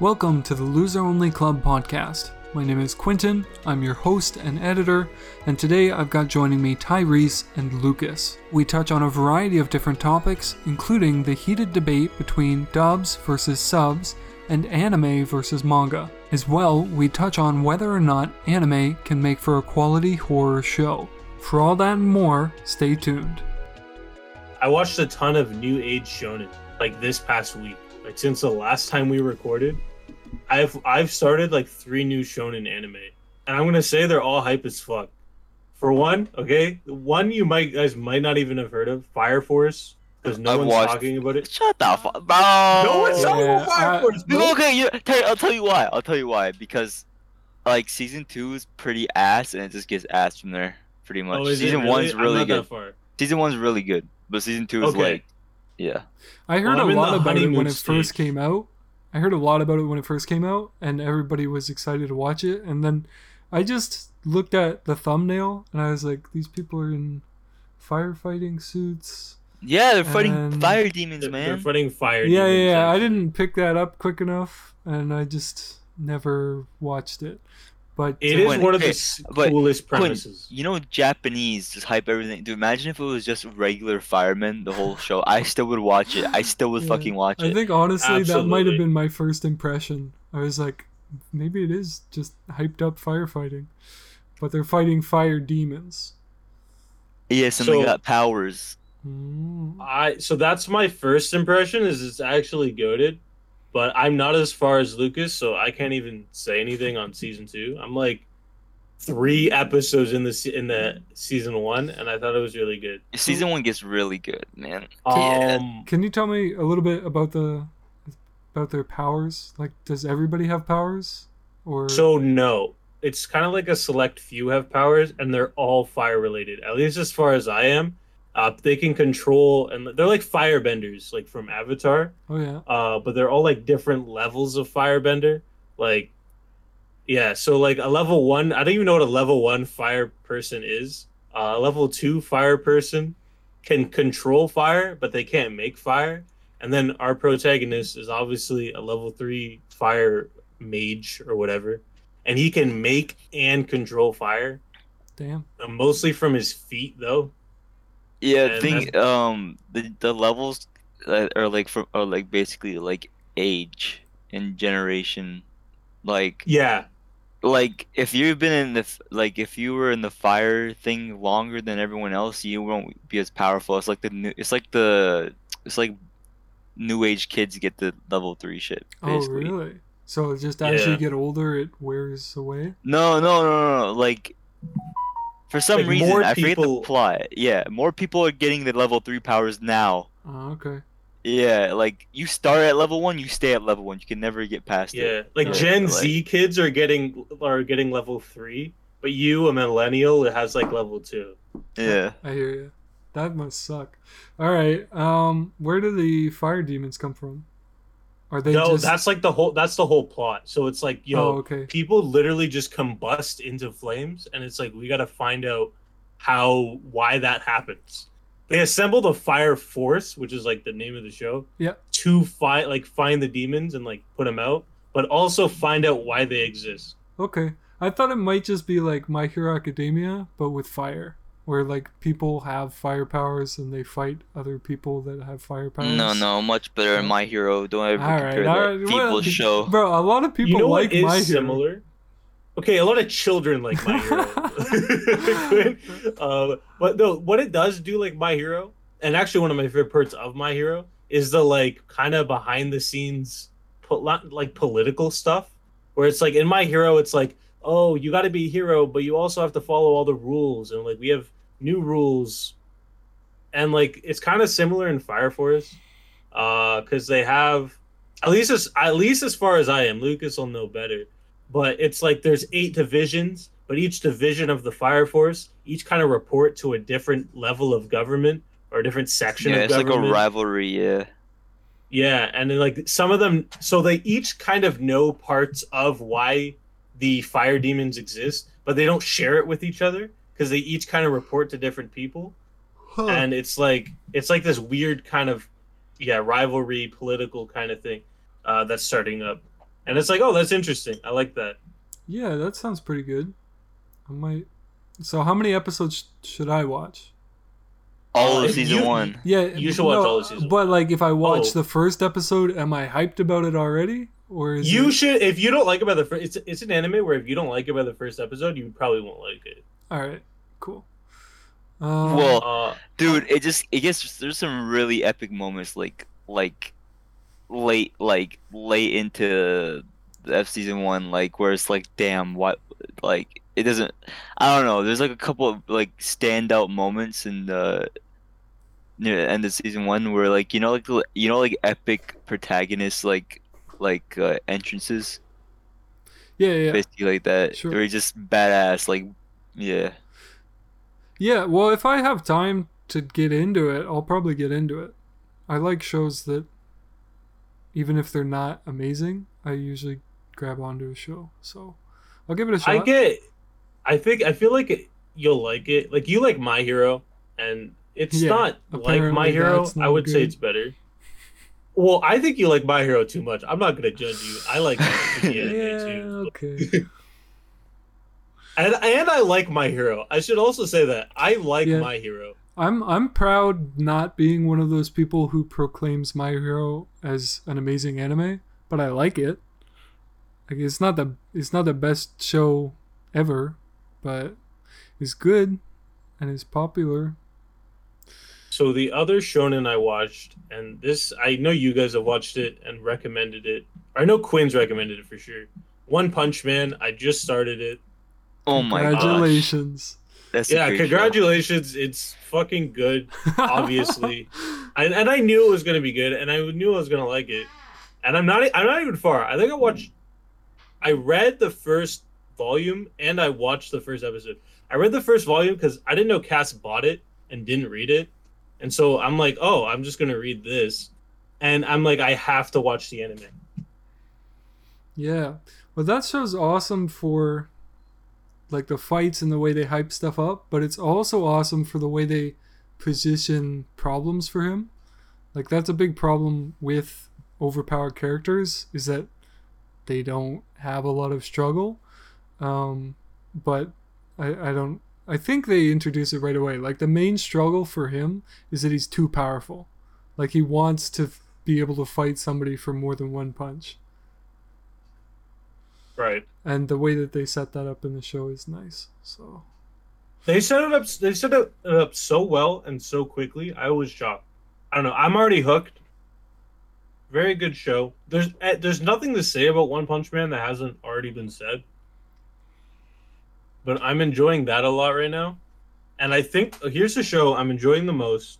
Welcome to the Loser Only Club podcast. My name is Quinton, I'm your host and editor, and today I've got joining me Tyrese and Lucas. We touch on a variety of different topics, including the heated debate between dubs versus subs and anime versus manga. As well, we touch on whether or not anime can make for a quality horror show. For all that and more, stay tuned. I watched a ton of new age shonen like this past week. Like since the last time we recorded, I've I've started like three new shonen anime, and I'm gonna say they're all hype as fuck. For one, okay, one you might guys might not even have heard of, Fire Force, because no I've one's watched- talking about it. Shut the fuck, bro. No one's talking Yeah, about Fire I- Force, bro. Okay, you, tell, I'll tell you why. I'll tell you why. Because, like, season two is pretty ass, and it just gets ass from there, pretty much. Oh, is season really? one's I'm really not good. That far. Season one's really good, but season two is Okay. like, yeah. I heard Well, a lot about it when honeymoon it first came out. I heard a lot about it when it first came out, and everybody was excited to watch it. And then I just looked at the thumbnail, and I was like, "These people are in firefighting suits." Yeah, they're fighting And- fire demons, They're, they're man. fighting fire. yeah, yeah, demons, yeah. I didn't pick that up quick enough, and I just never watched it. But It Quinn, one of the okay, s- but coolest Quinn, premises. you know, Japanese just hype everything. Dude, imagine if it was just regular firemen the whole show. I still would watch it. I still would Yeah. fucking watch it. I think honestly that might have been my first impression. I was like, maybe it is just hyped up firefighting, but they're fighting fire demons. Yes, and they So- got powers. Mm. I so that's my first impression is it's actually goaded, but I'm not as far as Lucas, so I can't even say anything on season two. I'm like three episodes in the in the season one, and I thought it was really good. Season one gets really good, man. Yeah. Um, Can you tell me a little bit about the about their powers? Like, does everybody have powers? Or so no, it's kind of like a select few have powers, and they're all fire related. At least as far as I am, uh, they can control, and they're like firebenders, like from Avatar. oh yeah, uh, but they're all like different levels of firebender. Like, yeah, so like a level one, I don't even know what a level one fire person is. Uh, a level two fire person can control fire, but they can't make fire. And then our protagonist is obviously a level three fire mage or whatever, and he can make and control fire, damn. uh, mostly from his feet though. Yeah, And thing um the the levels uh, are like from are like basically like age and generation, like Yeah, like if you've been in the like if you were in the fire thing longer than everyone else, you won't be as powerful. It's like the new it's like the it's like new age kids get the level three shit. Oh really? So just as Yeah. you get older, it wears away. No, no, no, no, no. Like, for some Like, reason, more I forget people- the plot. Yeah, more people are getting the level three powers now. Oh, okay. Yeah, like you start at level one, you stay at level one. You can never get past Yeah, it. like Yeah, like Gen like- Z kids are getting are getting level three, but you, a millennial, it has like level two. Yeah. I hear you. That must suck. All right. Um, where do the fire demons come from? Are they no, just? that's like the whole that's the whole plot. So it's like yo, oh, okay. people literally just combust into flames, and it's like we got to find out how why that happens. They assemble the fire force, which is like the name of the show. Yeah. To fight like find the demons and like put them out, but also find out why they exist. Okay. I thought it might just be like My Hero Academia, but with fire, where like people have fire powers and they fight other people that have fire powers. No, no, much better than My Hero. Don't ever All right, compare all that right. feeble Well, show. Bro, a lot of people you know like what is My Hero. similar? Okay, a lot of children like My Hero. uh, but no, what it does do like My Hero, and actually one of my favorite parts of My Hero is the like kind of behind the scenes, po- like political stuff, where it's like in My Hero, it's like, oh, you got to be a hero, but you also have to follow all the rules, and like we have new rules, and like it's kind of similar in Fire Force, uh, because they have at least as at least as far as I am, Lucas will know better. But it's like there's eight divisions, but each division of the fire force each kind of report to a different level of government or a different section Yeah, of it's like government. a rivalry. Yeah. Yeah, and then like some of them, so they each kind of know parts of why the fire demons exist, but they don't share it with each other because they each kind of report to different people, Huh. and it's like it's like this weird kind of yeah rivalry, political kind of thing uh, that's starting up. and it's like, oh, that's interesting. I like that. Yeah, that sounds pretty good. I might. So, how many episodes sh- should I watch? All of season you- one. Yeah, You should watch all of season But like, if I watch Oh. the first episode, am I hyped about it already, or is You it... should, if you don't like it by the first, it's it's an anime where if you don't like it by the first episode, you probably won't like it. All right, cool. Um, Well- Uh, Dude, it just it gets there's some really epic moments like like late like late into the F season one like where it's like damn what like it doesn't I don't know there's like a couple of like standout moments in the near the end of season one where like you know like you know like epic protagonists like like uh, entrances yeah, yeah, basically like that Sure. where just badass like yeah yeah. Well, if I have time to get into it, I'll probably get into it. I like shows that, even if they're not amazing, I usually grab onto a show. So, I'll give it a shot. I get. I think I feel like it, you'll like it. Like you like My Hero, and it's Yeah, not like My Hero. I not would say it's better. Well, I think you like My Hero too much. I'm not gonna judge you. I like the yeah, anime too. okay. And and I like My Hero. I should also say that I like Yeah. My Hero. I'm I'm proud not being one of those people who proclaims My Hero as an amazing anime, but I like it. Like it's not the it's not the best show ever, but it's good and it's popular. So the other shonen I watched, and this I know you guys have watched it and recommended it. I know Quinn's recommended it for sure. One Punch Man. I just started it. Oh my gosh Congratulations. that's yeah, great show. congratulations. It's fucking good. Obviously. I, and I knew it was gonna be good, and I knew I was gonna like it. And I'm not. I'm not even far. I think I watched. I read the first volume and I watched the first episode. I read the first volume because I didn't know Cass bought it and didn't read it, and so I'm like, oh, I'm just gonna read this, and I'm like, I have to watch the anime. Yeah. Well, that show's awesome for like the fights and the way they hype stuff up, but it's also awesome for the way they position problems for him. Like that's a big problem with overpowered characters is that they don't have a lot of struggle. Um, but I, I don't I think they introduce it right away. Like the main struggle for him is that he's too powerful. Like he wants to be able to fight somebody for more than one punch Right. and the way that they set that up in the show is nice. So They set it up. They set it up so well and so quickly. I was shocked. I don't know. I'm already hooked. Very good show. There's eh, there's nothing to say about One Punch Man that hasn't already been said. But I'm enjoying that a lot right now, and I think here's the show I'm enjoying the most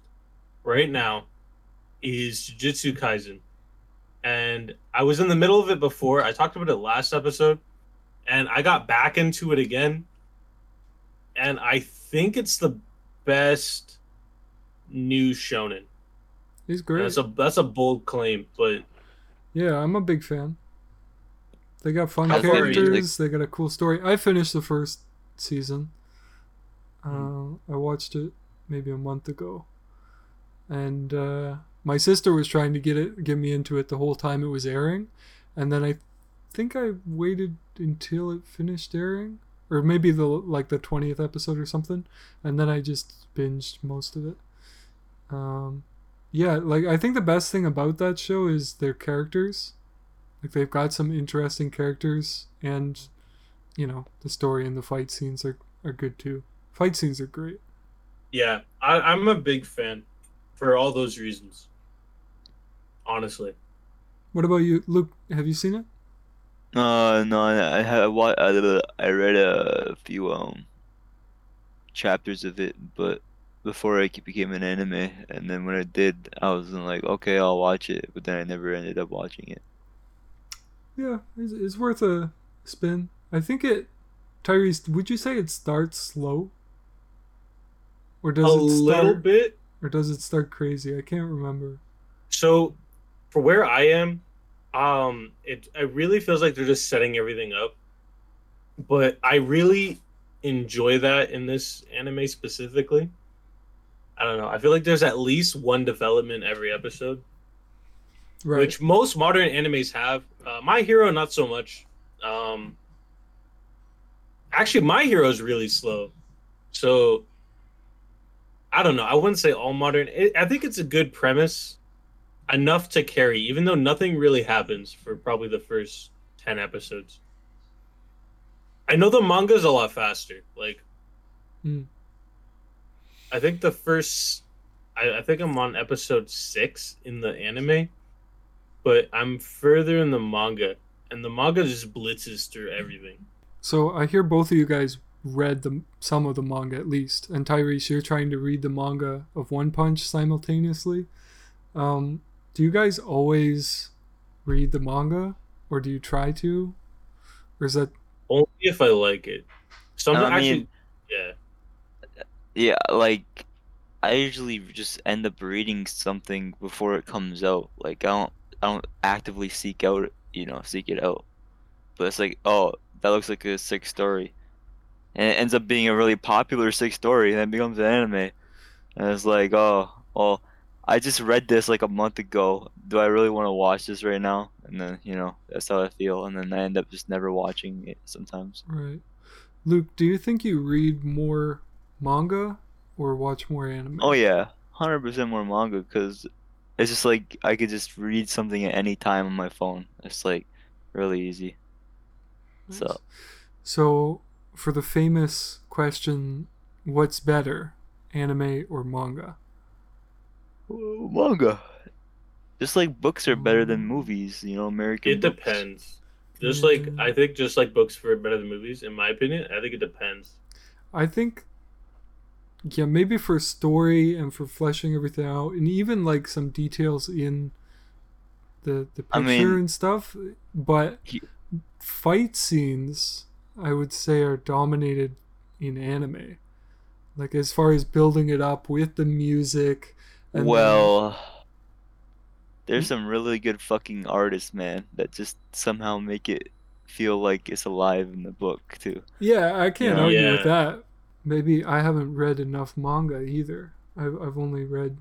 right now is Jujutsu Kaisen, and I was in the middle of it before. I talked about it last episode, and I got back into it again and I think it's the best new shonen. he's great. That's a that's a bold claim, but yeah, I'm a big fan. They got fun How far are you, characters. They got a cool story. I finished the first season. Hmm. Uh, I watched it maybe a month ago, and uh, my sister was trying to get it, get me into it the whole time it was airing, and then I think I waited until it finished airing, or maybe the like the twentieth episode or something, and then I just binged most of it. Um, yeah, like I think the best thing about that show is their characters. Like they've got some interesting characters, and you know the story and the fight scenes are are good too. Fight scenes are great. yeah, I, I'm a big fan for all those reasons. Honestly, What about you, Luke? Have you seen it? Uh, no, I I had wa- I, I read a few um chapters of it, but before it became an anime, and then when it did, I was like, okay, I'll watch it, but then I never ended up watching it. Yeah, it's, it's worth a spin. I think it. Tyrese, would you say it starts slow, or does a it little start, bit. or does it start crazy? I can't remember. So, for where I am, um, it it really feels like they're just setting everything up. But I really enjoy that in this anime specifically. I don't know. I feel like there's at least one development every episode. Right. which most modern animes have. Uh, My Hero, not so much. Um, actually, My Hero is really slow. So I don't know. I wouldn't say all modern. It, I think it's a good premise, enough to carry, even though nothing really happens for probably the first ten episodes. I know the manga's a lot faster. Like, Hmm. I think the first, I, I think I'm on episode six in the anime, but I'm further in the manga, and the manga just blitzes through everything. So I hear both of you guys read the some of the manga at least, and Tyrese, you're trying to read the manga of One Punch simultaneously. Um, do you guys always read the manga, or do you try to, or is that Only if I like it. Sometimes, I mean- actually, yeah. Yeah, like I usually just end up reading something before it comes out. Like I don't I don't actively seek out you know, seek it out. But it's like, oh, that looks like a sick story. And it ends up being a really popular sick story and then becomes an anime. And it's like, oh, well, I just read this like a month ago. Do I really want to watch this right now? And then, you know, that's how I feel. And then I end up just never watching it sometimes. right? Luke, do you think you read more manga or watch more anime? Oh yeah, hundred percent more manga because it's just like I could just read something at any time on my phone. It's like really easy. So So, for the famous question, what's better, anime or manga? Ooh, manga. Just like books are better than movies, you know, American. It books. depends. Just like Mm. I think, just like books for better than movies, in my opinion, I think it depends. I think, yeah, maybe for story and for fleshing everything out, and even like some details in the the picture I mean- and stuff. But He- fight scenes, I would say, are dominated in anime. Like as far as building it up with the music. And then- Well, there's hmm? some really good fucking artists, man, that just somehow make it feel like it's alive in the book too. yeah, I can't Yeah. argue with that. Maybe I haven't read enough manga either. I've I've only read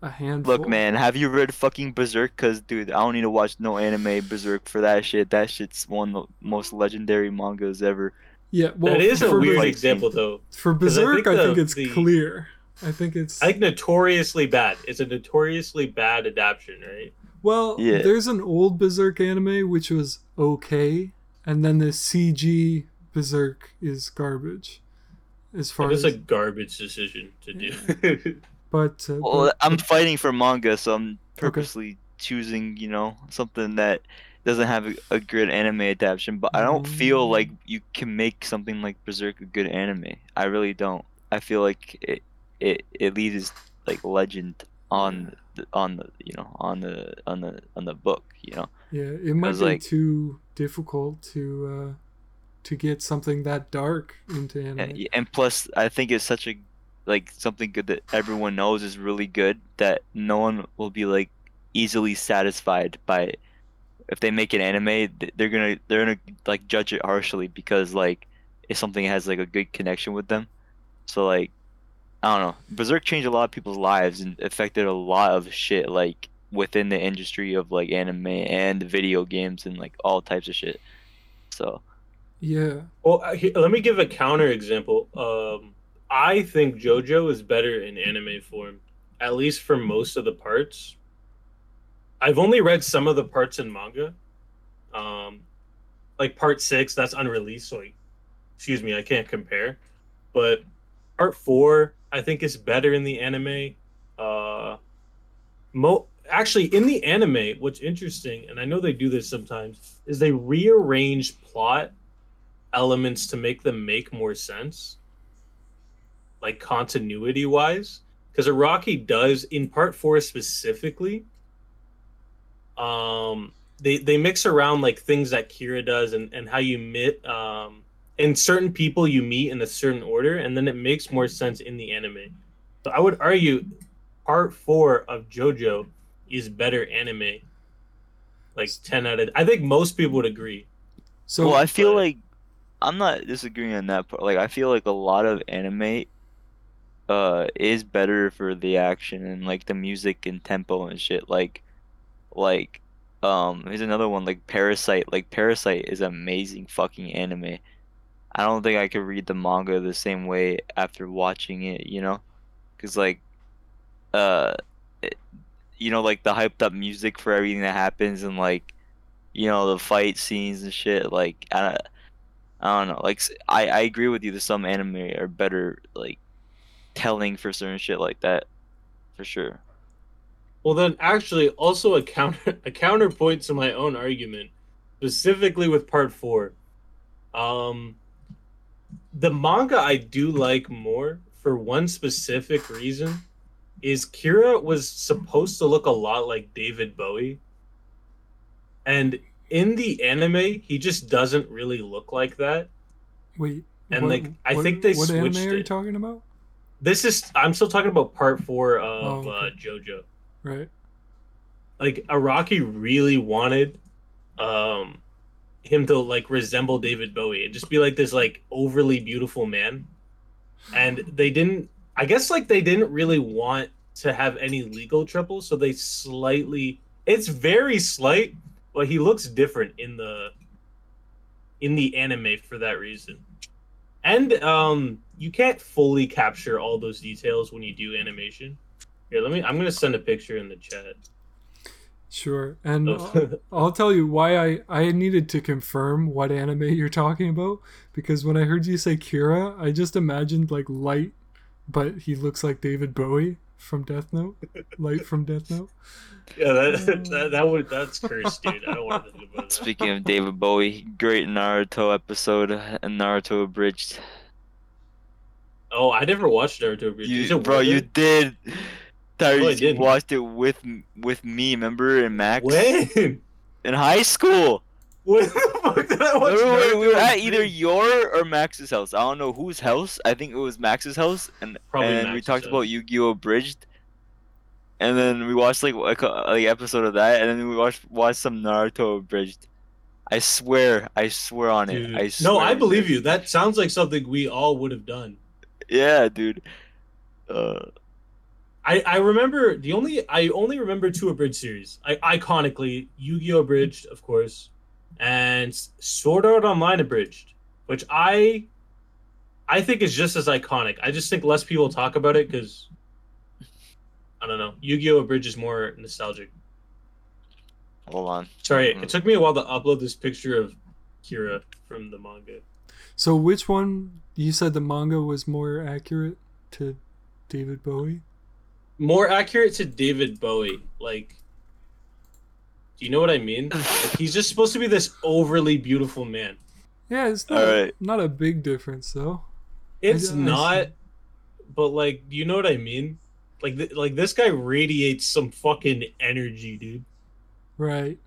a handful. Look, man, have you read fucking Berserk? Cause, dude, I don't need to watch no anime Berserk for that shit. That shit's one of the most legendary mangas ever. Yeah, well, that is a for weird Ber- example, though. For 'Cause I Berserk, think I think, it's the- clear. I think it's I think notoriously bad. It's a notoriously bad adaptation, right? well. Yeah. There's an old Berserk anime which was okay, and then the CG Berserk is garbage. As far It's as, a garbage decision to do. but, uh, Well, but- I'm fighting for manga, so I'm purposely choosing, you know, something that doesn't have a, a good anime adaptation. But I don't feel Mm. like you can make something like Berserk a good anime. I really don't. I feel like it it it leaves like legend on the, on the you know on the on the on the book. You know. yeah, it might be like- too difficult to uh, to get something that dark into anime. And, and plus, I think it's such a like something good that everyone knows is really good that no one will be like easily satisfied by it. If they make an anime, they're gonna they're gonna like judge it harshly because like if something has like a good connection with them. So like I don't know, Berserk changed a lot of people's lives and affected a lot of shit like within the industry of like anime and video games and like all types of shit. So yeah, well, I- let me give a counter example. Um, I think JoJo is better in anime form, at least for most of the parts. I've only read some of the parts in manga. Um, like part six, that's unreleased, so like, excuse me, I can't compare. But part four, I think is better in the anime. Uh, mo actually in the anime, what's interesting, and I know they do this sometimes, is they rearrange plot elements to make them make more sense, like continuity wise. Because Araki does in part four specifically. Um, they they mix around like things that Kira does and and how you meet um and certain people you meet in a certain order, and then it makes more sense in the anime. So I would argue part four of JoJo is better anime. Like ten out of I think most people would agree. so well, I feel but- like I'm not disagreeing on that part. Like, I feel like a lot of anime uh is better for the action and like the music and tempo and shit. Like, like um here's another one like Parasite. Like Parasite is amazing fucking anime. I don't think I could read the manga the same way after watching it, you know? Cuz like uh it, you know like the hyped up music for everything that happens and like you know the fight scenes and shit like I I don't know. Like I I agree with you that some anime are better like telling for certain shit like that for sure. Well, then, actually, also a counter a counterpoint to my own argument, specifically with part four. Um, the manga I do like more for one specific reason is Kira was supposed to look a lot like David Bowie, and in the anime, he just doesn't really look like that. Wait. And, like, I think they what switched anime are you it. talking about? This is I'm still talking about part four of Oh, okay. uh, JoJo. Right. like Araki really wanted um him to like resemble David Bowie and just be like this like overly beautiful man. And they didn't I guess like they didn't really want to have any legal trouble, so they slightly it's very slight, but he looks different in the in the anime for that reason. And um you can't fully capture all those details when you do animation. Here, let me I'm gonna send a picture in the chat. Sure. And. I'll, I'll tell you why I, I needed to confirm what anime you're talking about because when I heard you say Kira, I just imagined like light, but he looks like David Bowie from Death Note. Light from Death Note. Yeah, that, mm. that that would that's cursed, dude. I don't want to think about that. Speaking of David Bowie, great Naruto episode and Naruto abridged. Oh, I never watched Naruto. Bridge. Is You, bro, worth you it? did. Tyrese, you didn't. watched it with with me, remember, and Max when? in high school. When the fuck did I watch we were, we were at either Bridge? your or Max's house. I don't know whose house. I think it was Max's house, and Probably and we talked house. about Yu-Gi-Oh! Abridged. And then we watched like like a like episode of that, and then we watched watched some Naruto Abridged. I swear, I swear on it. Dude. I swear no, I believe did. you. That sounds like something we all would have done. Yeah, dude. Uh, I, I remember the only I only remember two abridged series. I iconically Yu-Gi-Oh! abridged, of course, and Sword Art Online abridged, which I I think is just as iconic. I just think less people talk about it because I don't know. Yu-Gi-Oh! abridged is more nostalgic. hold on. Sorry, Mhm. it took me a while to upload this picture of Kira from the manga. So which one you said the manga was more accurate to David Bowie? More accurate to David Bowie, like. Do you know what I mean? Like, he's just supposed to be this overly beautiful man. Yeah, it's not, Alright. not a big difference though. It's I- I not, but like, do you know what I mean? Like, th- like this guy radiates some fucking energy, dude. Right.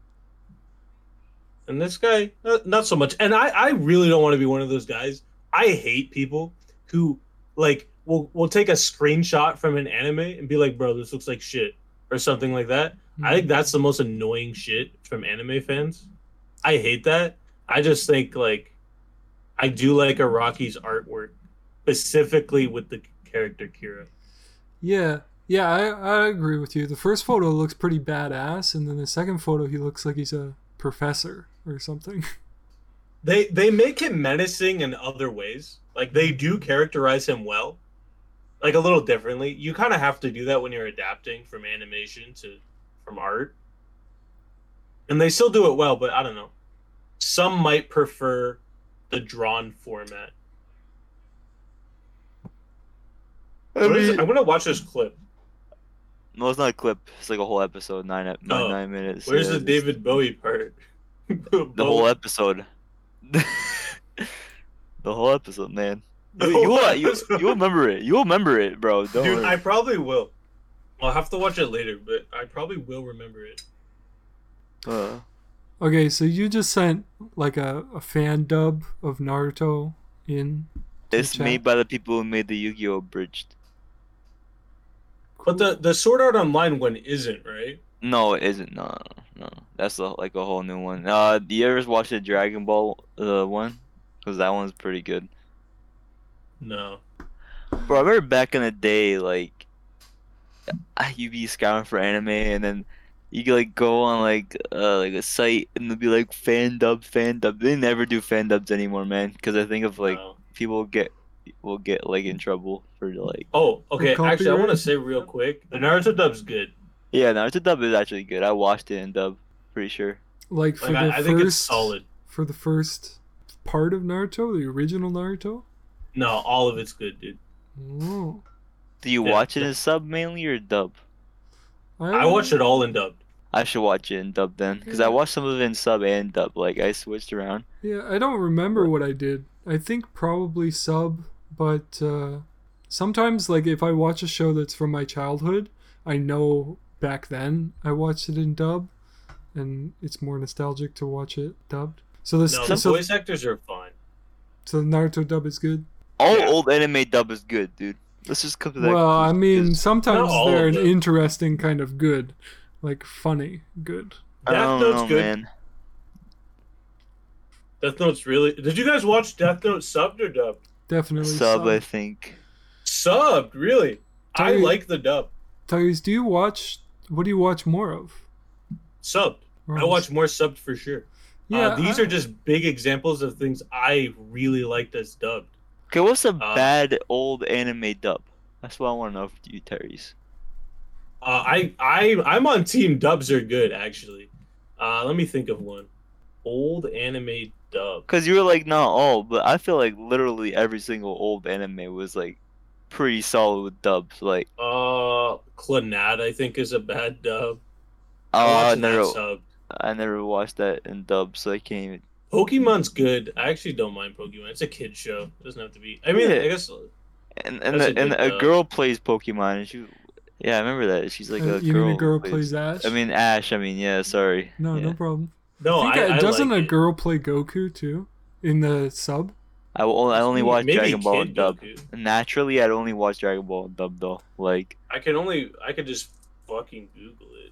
And this guy, uh, not so much. And I, I really don't want to be one of those guys. I hate people who like will will take a screenshot from an anime and be like, "Bro, this looks like shit," or something like that. I think hmm. that's the most annoying shit from anime fans. I hate that. I just think like I do like Araki's artwork, specifically with the character Kira. Yeah, yeah, I, I agree with you. The first photo looks pretty badass, and then the second photo he looks like he's a professor or something. They they make him menacing in other ways. Like they do characterize him well, like a little differently. You kind of have to do that when you're adapting from animation to from art, and they still do it well. But I don't know. Some might prefer the drawn format. I What is it? mean, I'm gonna watch this clip. no, it's not a clip. It's like a whole episode, nine ep- nine, Oh. nine minutes. Where's Yeah, the David Bowie part? The whole episode. the whole episode, man. The You, whole you, will, you, episode. you'll remember it. You'll remember it, bro. Don't Dude, worry. I probably will. I'll have to watch it later, but I probably will remember it. Uh, Okay, so you just sent like a, a fan dub of Naruto in. it's chat? made by the people who made the Yu-Gi-Oh! Abridged. But the the Sword Art Online one isn't right. No, it isn't. No, no, no. That's a, like a whole new one. Uh, do you ever watch the Dragon Ball uh, one? Because that one's pretty good. No. Bro, I remember back in the day, like, you'd be scouting for anime, and then you can like go on like uh like a site and they'll be like fan dub, fan dub. They never do fan dubs anymore, man. Because I think of like No. people get will get like in trouble for like Oh, okay. Actually, I want to say real quick, the Naruto dub's good. yeah, Naruto dub is actually good. I watched it in dub, pretty sure. Like for Like the I, I first, think it's solid. for the first part of Naruto, the original Naruto. No, all of it's good, dude. Oh, Do you Yeah. watch it in sub mainly or dub? I watched it all in dubbed. I should watch it in dub then, because I Yeah. watched some of it in sub and dub. Like I switched around. Yeah, I don't remember what I did. I think probably sub, but uh, sometimes like if I watch a show that's from my childhood, I know back then I watched it in dub, and it's more nostalgic to watch it dubbed. So this, No, the so, voice actors are fine. so the Naruto dub is good. All Yeah. old anime dub is good, dude. Let's just come to that. Well, I mean, sometimes they're an interesting kind of good, like funny good. I Death don't Note's know, good. man. Death Note's really. Did you guys watch Death Note subbed or dubbed? Definitely Sub, I think. Subbed, really. I like the dub. Tyrese, do you watch? What do you watch more of? Subbed. I Or- watch more subbed for sure. Yeah, uh, these I- are just big examples of things I really liked as dubbed. Okay, what's a Uh, bad old anime dub? That's what I want to know from you, Tyrese. Uh, I I I'm on team dubs are good actually. Uh, let me think of one. Old anime dub. Cause you were like not all, but I feel like literally every single old anime was like pretty solid with dubs. Like, Uh, Clannad I think is a bad dub. oh, I never. I never watched that in dub, so I can't even. Pokemon's good. I actually don't mind Pokemon. It's a kid show. It doesn't have to be. I mean, Yeah. I guess And and the, a and good a girl plays Pokemon, and she, yeah, I remember that. She's like Uh, a you girl. mean a girl who plays Ash? I mean Ash. I mean yeah. Sorry. no, yeah. no problem. no. I I, think I uh, doesn't like a it. girl play Goku too in the sub? I, will, I only watch Maybe Dragon Ball Kid in dub. Goku. Naturally, I'd only watch Dragon Ball in dub though. Like, I can only. I could just fucking Google it.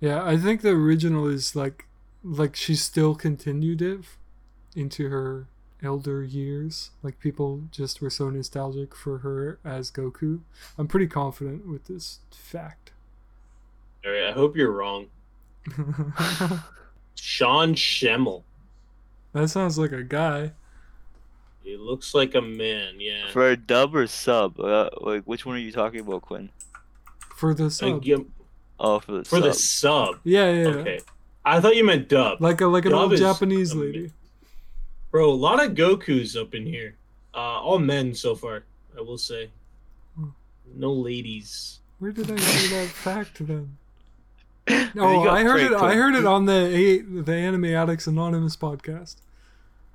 Yeah, I think the original is like like she still continued it into her elder years. Like people just were so nostalgic for her as Goku. I'm pretty confident with this fact. All right. I hope you're wrong. Sean Schemmel. that sounds like a guy. He looks like a man. Yeah. for a dub or sub, uh, like which one are you talking about, Quinn? For the I sub. give- Oh, for the for sub. the sub. Yeah, yeah. yeah. Okay. I thought you meant dub. Like a like an Dub old Japanese ama- lady. Bro, a lot of Gokus up in here. Uh, all men so far, I will say. No ladies. Where did I hear that fact then? You Oh, I heard Frank it. I heard it on the the Anime Addicts Anonymous podcast.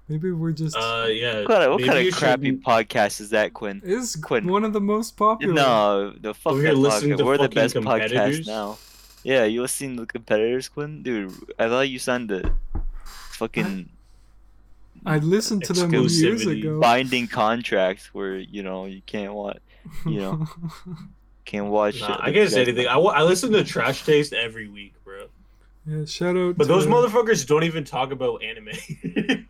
Maybe we're just. Uh, yeah. What kind of, what kind of crappy should- podcast is that, Quinn? is Quinn. one of the most popular. No, the fuck Over here that listening podcast. to We're the best podcast competitors? now. Yeah, you listening to the competitors, Quinn? Dude, I thought you signed the fucking I listened to them years ago. binding contracts where you know you can't watch, you know, can't watch. Nah, I can't say anything. I, I listen to Trash Taste every week, bro. yeah, shout out. But to, those motherfuckers don't even talk about anime.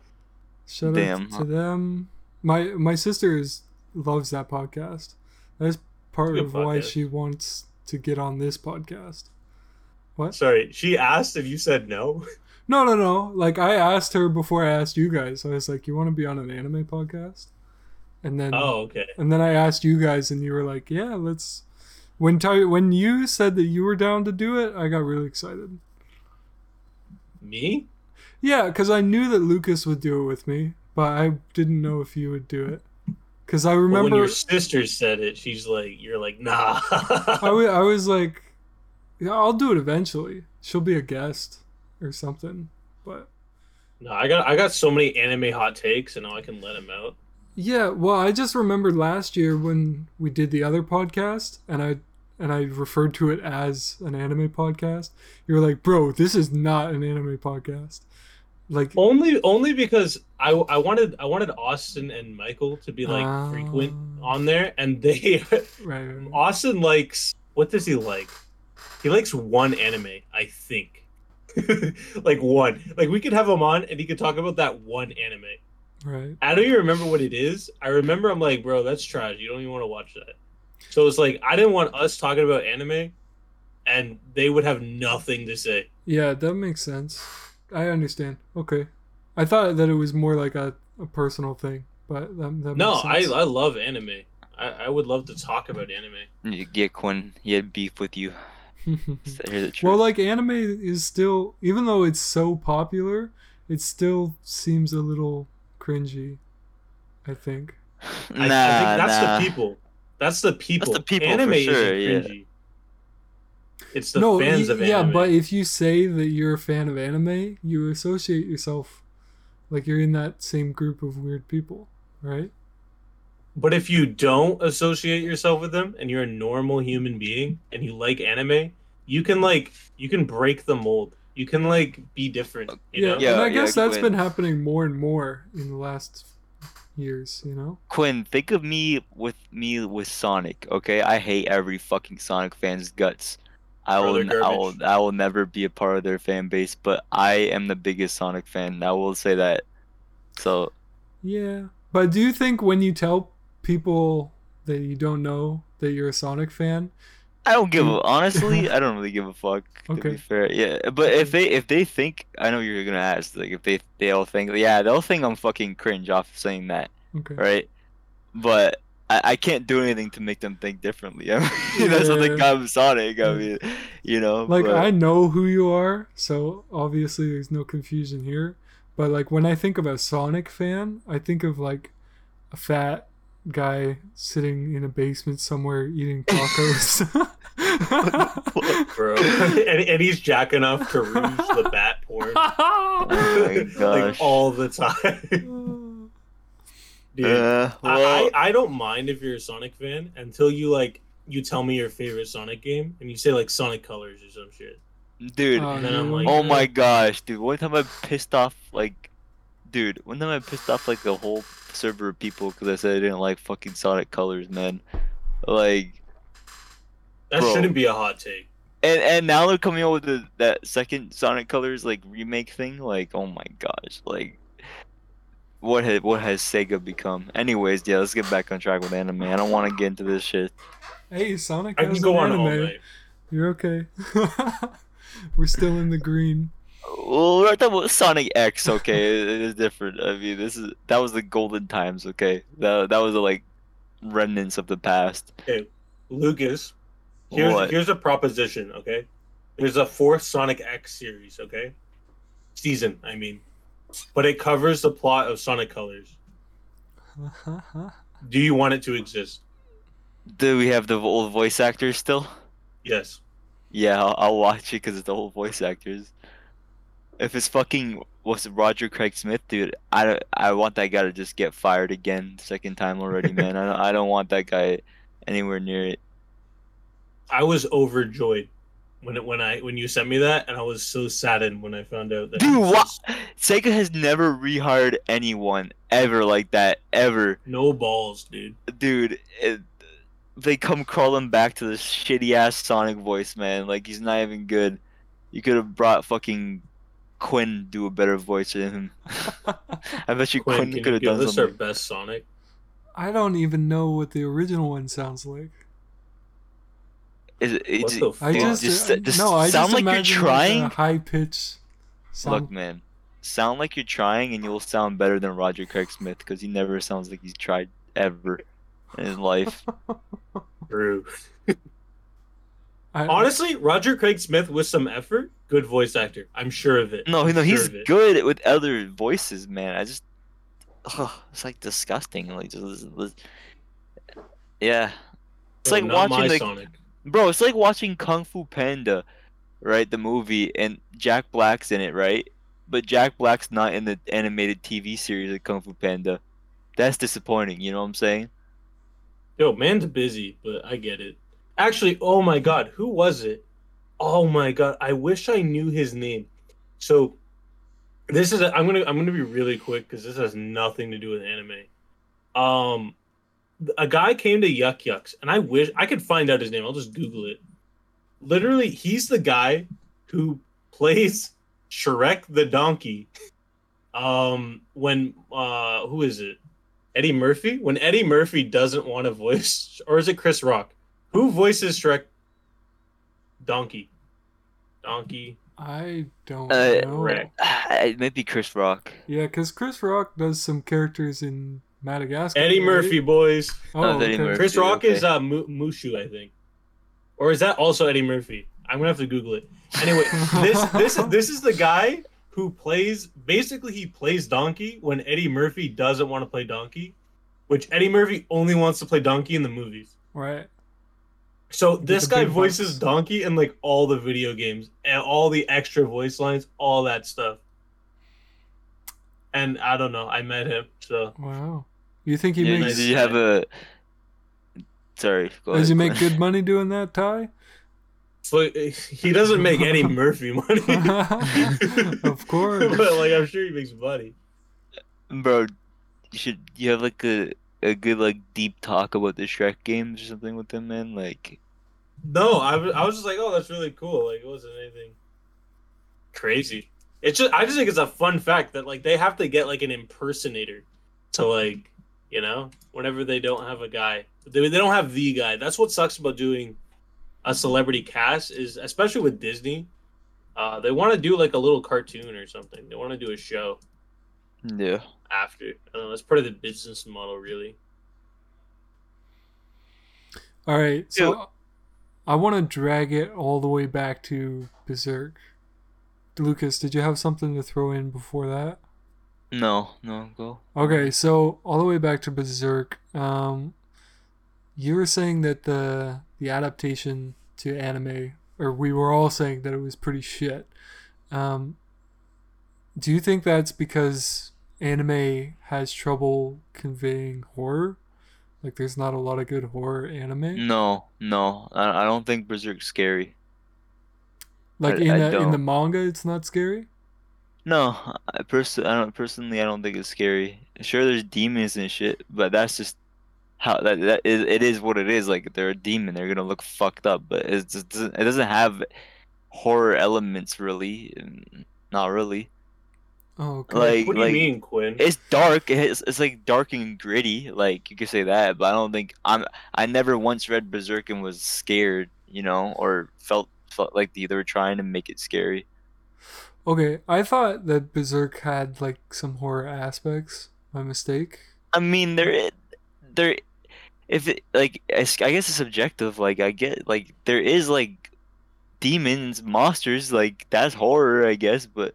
Shout Damn, out huh? to them. My my sister is loves that podcast. That's part Good of why she wants to get on this podcast. What? Sorry, she asked if you said no. No, no, no. Like I asked her before I asked you guys. I was like, "You want to be on an anime podcast?" And then, Oh, okay. and then I asked you guys, and you were like, "Yeah, let's." When Ty- when you said that you were down to do it, I got really excited. Me? Yeah, because I knew that Lucas would do it with me, but I didn't know if you would do it. Because I But when remember your sister said it, she's like, "You're like, nah." I wa- I was like, yeah, I'll do it eventually. She'll be a guest or something. But no, I got I got so many anime hot takes, and now I can let them out. yeah, well, I just remembered last year when we did the other podcast, and I and I referred to it as an anime podcast. You were like, bro, this is not an anime podcast. Like, Only only because I I wanted I wanted Austin and Michael to be like Ah. frequent on there, and they right, right. Austin likes what does he like? He likes one anime, I think. like one. Like we could have him on and he could talk about that one anime. right. I don't even remember what it is. I remember I'm like, bro, that's trash. You don't even want to watch that. So it's like I didn't want us talking about anime and they would have nothing to say. Yeah, that makes sense. I understand. Okay. I thought that it was more like a, a personal thing, but that, that No, makes I. I love anime. I, I would love to talk about anime. You get Quinn. He had beef with you. Hear the truth. well, like anime is still, even though it's so popular, it still seems a little cringy. I think. I, I Nah, think that's nah. the people. That's the people. That's the people for anime sure, isn't yeah. cringy. It's the no, fans y- of anime. yeah, but if you say that you're a fan of anime, you associate yourself like you're in that same group of weird people, right? But if you don't associate yourself with them and you're a normal human being and you like anime, you can like you can break the mold. You can like be different. You yeah, know? Yeah, and I yeah, guess that's Quinn. been happening more and more in the last years. You know. Quinn, think of me with me with Sonic. Okay, I hate every fucking Sonic fan's guts. I will, I will. I will never be a part of their fan base. But I am the biggest Sonic fan. I will say that. So Yeah, but do you think when you tell people that you don't know that you're a Sonic fan, I don't give a honestly. I don't really give a fuck. Okay. To be fair, yeah. But if they if they think I know you're gonna ask like if they they all think yeah they'll think I'm fucking cringe off saying that okay, right, but. I, I can't do anything to make them think differently. I mean, that's what Yeah. they got Sonic. I mean, you know. like but- I know who you are, so obviously there's no confusion here. But like when I think of a Sonic fan, I think of like a fat guy sitting in a basement somewhere eating tacos. bro. and, and he's jacking off to Rouge the bat porn. Oh my like all the time. Dude. Uh, I, well, I, I don't mind if you're a Sonic fan until you like you tell me your favorite Sonic game and you say like Sonic Colors or some shit. dude. Oh, then I'm like- oh my gosh, dude. One time I pissed off like, dude. One time I pissed off like the whole server of people because I said I didn't like fucking Sonic Colors, man. Like, That Bro. shouldn't be a hot take. and and now they're coming out with the, that second Sonic Colors like remake thing. Like, oh my gosh, like. What has what has Sega become? Anyways, yeah, let's get back on track with anime. I don't want to get into this shit. hey, Sonic I can go an on all anime. night. You're okay. We're still in the green. Well, we're talking about Sonic X. Okay, it, it is different. I mean, this is that was the golden times. Okay, that that was the like remnants of the past. Okay, Lucas, here's What? here's a proposition, okay? There's a fourth Sonic X series, okay? Season, I mean. But it covers the plot of Sonic Colors. Do you want it to exist? Do we have the old voice actors still? Yes. Yeah, I'll, I'll watch it because it's the old voice actors. If it's fucking was it Roger Craig Smith, dude, I don't, I want that guy to just get fired again, second time already, man. I don't, I don't want that guy anywhere near it. I was overjoyed when it when I when you sent me that and I was so saddened when I found out that Dude, what? Sega has never rehired anyone ever like that ever. no balls, dude. dude, it, they come crawling back to this shitty ass Sonic voice, man. Like he's not even good. You could have brought fucking Quinn do a better voice than him. I bet you Quinn, Quinn could you have give done us our best Sonic? I don't even know what the original one sounds like. Is it, What it's, the I Fuck. just, just, uh, just no, I sound just like you're imagine trying. Like a high pitch sound. Look, man, sound like you're trying, and you'll sound better than Roger Craig Smith because he never sounds like he's tried ever in his life. True. I, Honestly, Roger Craig Smith with some effort, good voice actor. I'm sure of it. No, no, sure he's good with other voices, man. I just, ugh, it's like disgusting. Like, just, just- yeah, it's No, like watching like, Sonic. bro, it's like watching Kung Fu Panda, right? The movie, and Jack Black's in it, right? But Jack Black's not in the animated TV series of Kung Fu Panda. That's disappointing. You know what I'm saying? Yo, man's busy, but I get it. Actually, oh my god, who was it? Oh my god, I wish I knew his name. So this is a, I'm gonna I'm gonna be really quick because this has nothing to do with anime. Um, a guy came to Yuk Yuk's, and I wish I could find out his name. I'll just Google it. Literally, he's the guy who plays Shrek the donkey. Um, when uh, who is it? Eddie Murphy? When Eddie Murphy doesn't want to voice, or is it Chris Rock? Who voices Shrek? Donkey. Donkey. I don't Uh, know. Rick. It might be Chris Rock. Yeah, because Chris Rock does some characters in Madagascar. Eddie right? Murphy, boys. Oh, Eddie okay. Murphy. Chris Rock okay. is uh, Mu- Mushu, I think, or is that also Eddie Murphy? I'm gonna have to Google it. Anyway, this this this is the guy who plays. Basically, he plays Donkey when Eddie Murphy doesn't want to play Donkey, which Eddie Murphy only wants to play Donkey in the movies. Right. So this guy voices bucks. Donkey in like all the video games and all the extra voice lines, all that stuff. And I don't know, I met him, so Wow. You think he Yeah, makes? Did you have a? Sorry. Go Does he ahead. make good money doing that, Ty? but uh, he doesn't make any Murphy money. of course. but like I'm sure he makes money. Bro, you should you have like a a good like deep talk about the Shrek games or something with them, man. Like, No, I was, I was just like, oh, that's really cool. Like it wasn't anything crazy. It's just I just think it's a fun fact that like they have to get like an impersonator to like you know whenever they don't have a guy they, they don't have the guy. That's what sucks about doing a celebrity cast is especially with Disney. Uh, they want to do like a little cartoon or something. They want to do a show yeah. After. I don't know, that's part of the business model, really. All right. So Yeah. I want to drag it all the way back to Berserk. Lucas, did you have something to throw in before that? No, no, go. Okay, so all the way back to Berserk. Um, you were saying that the the adaptation to anime, or we were all saying that it was pretty shit. Um, do you think that's because anime has trouble conveying horror? Like, there's not a lot of good horror anime. No, no. I, I don't think Berserk's scary. Like I- in I the, in the manga, it's not scary. No, I pers- I don't personally. I don't think it's scary. Sure, there's demons and shit, but that's just how that that is. It is what it is. Like they're a demon, they're gonna look fucked up, but it just doesn't. It doesn't have horror elements really. Not really. Oh, okay. Like What do like you mean, Quinn? it's dark. It's it's like dark and gritty. Like you could say that, but I don't think I'm. I never once read Berserk and was scared. You know, or felt felt like they, they were trying to make it scary. okay, I thought that Berserk had like some horror aspects. My mistake. I mean, there, i- there, if it like, I guess it's subjective. Like, I get like there is like demons, monsters. Like that's horror, I guess. But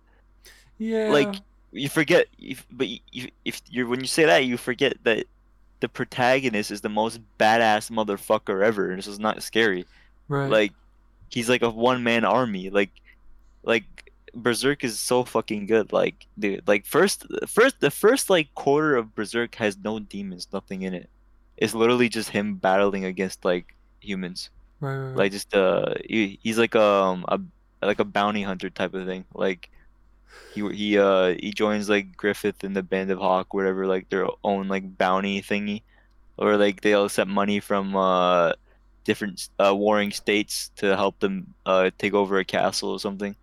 Yeah. like you forget, if, but you, if you're when you say that, you forget that the protagonist is the most badass motherfucker ever, and this is not scary. right. Like, he's like a one man army. Like, like Berserk is so fucking good. Like, dude, like first, first, the first like quarter of Berserk has no demons, nothing in it. It's literally just him battling against like humans. right, right, right. Like just uh, he, he's like um a like a bounty hunter type of thing. Like. He, he uh he joins like Griffith and the Band of Hawk, whatever, like their own like bounty thingy, or like they all accept money from uh different uh, warring states to help them uh, take over a castle or something.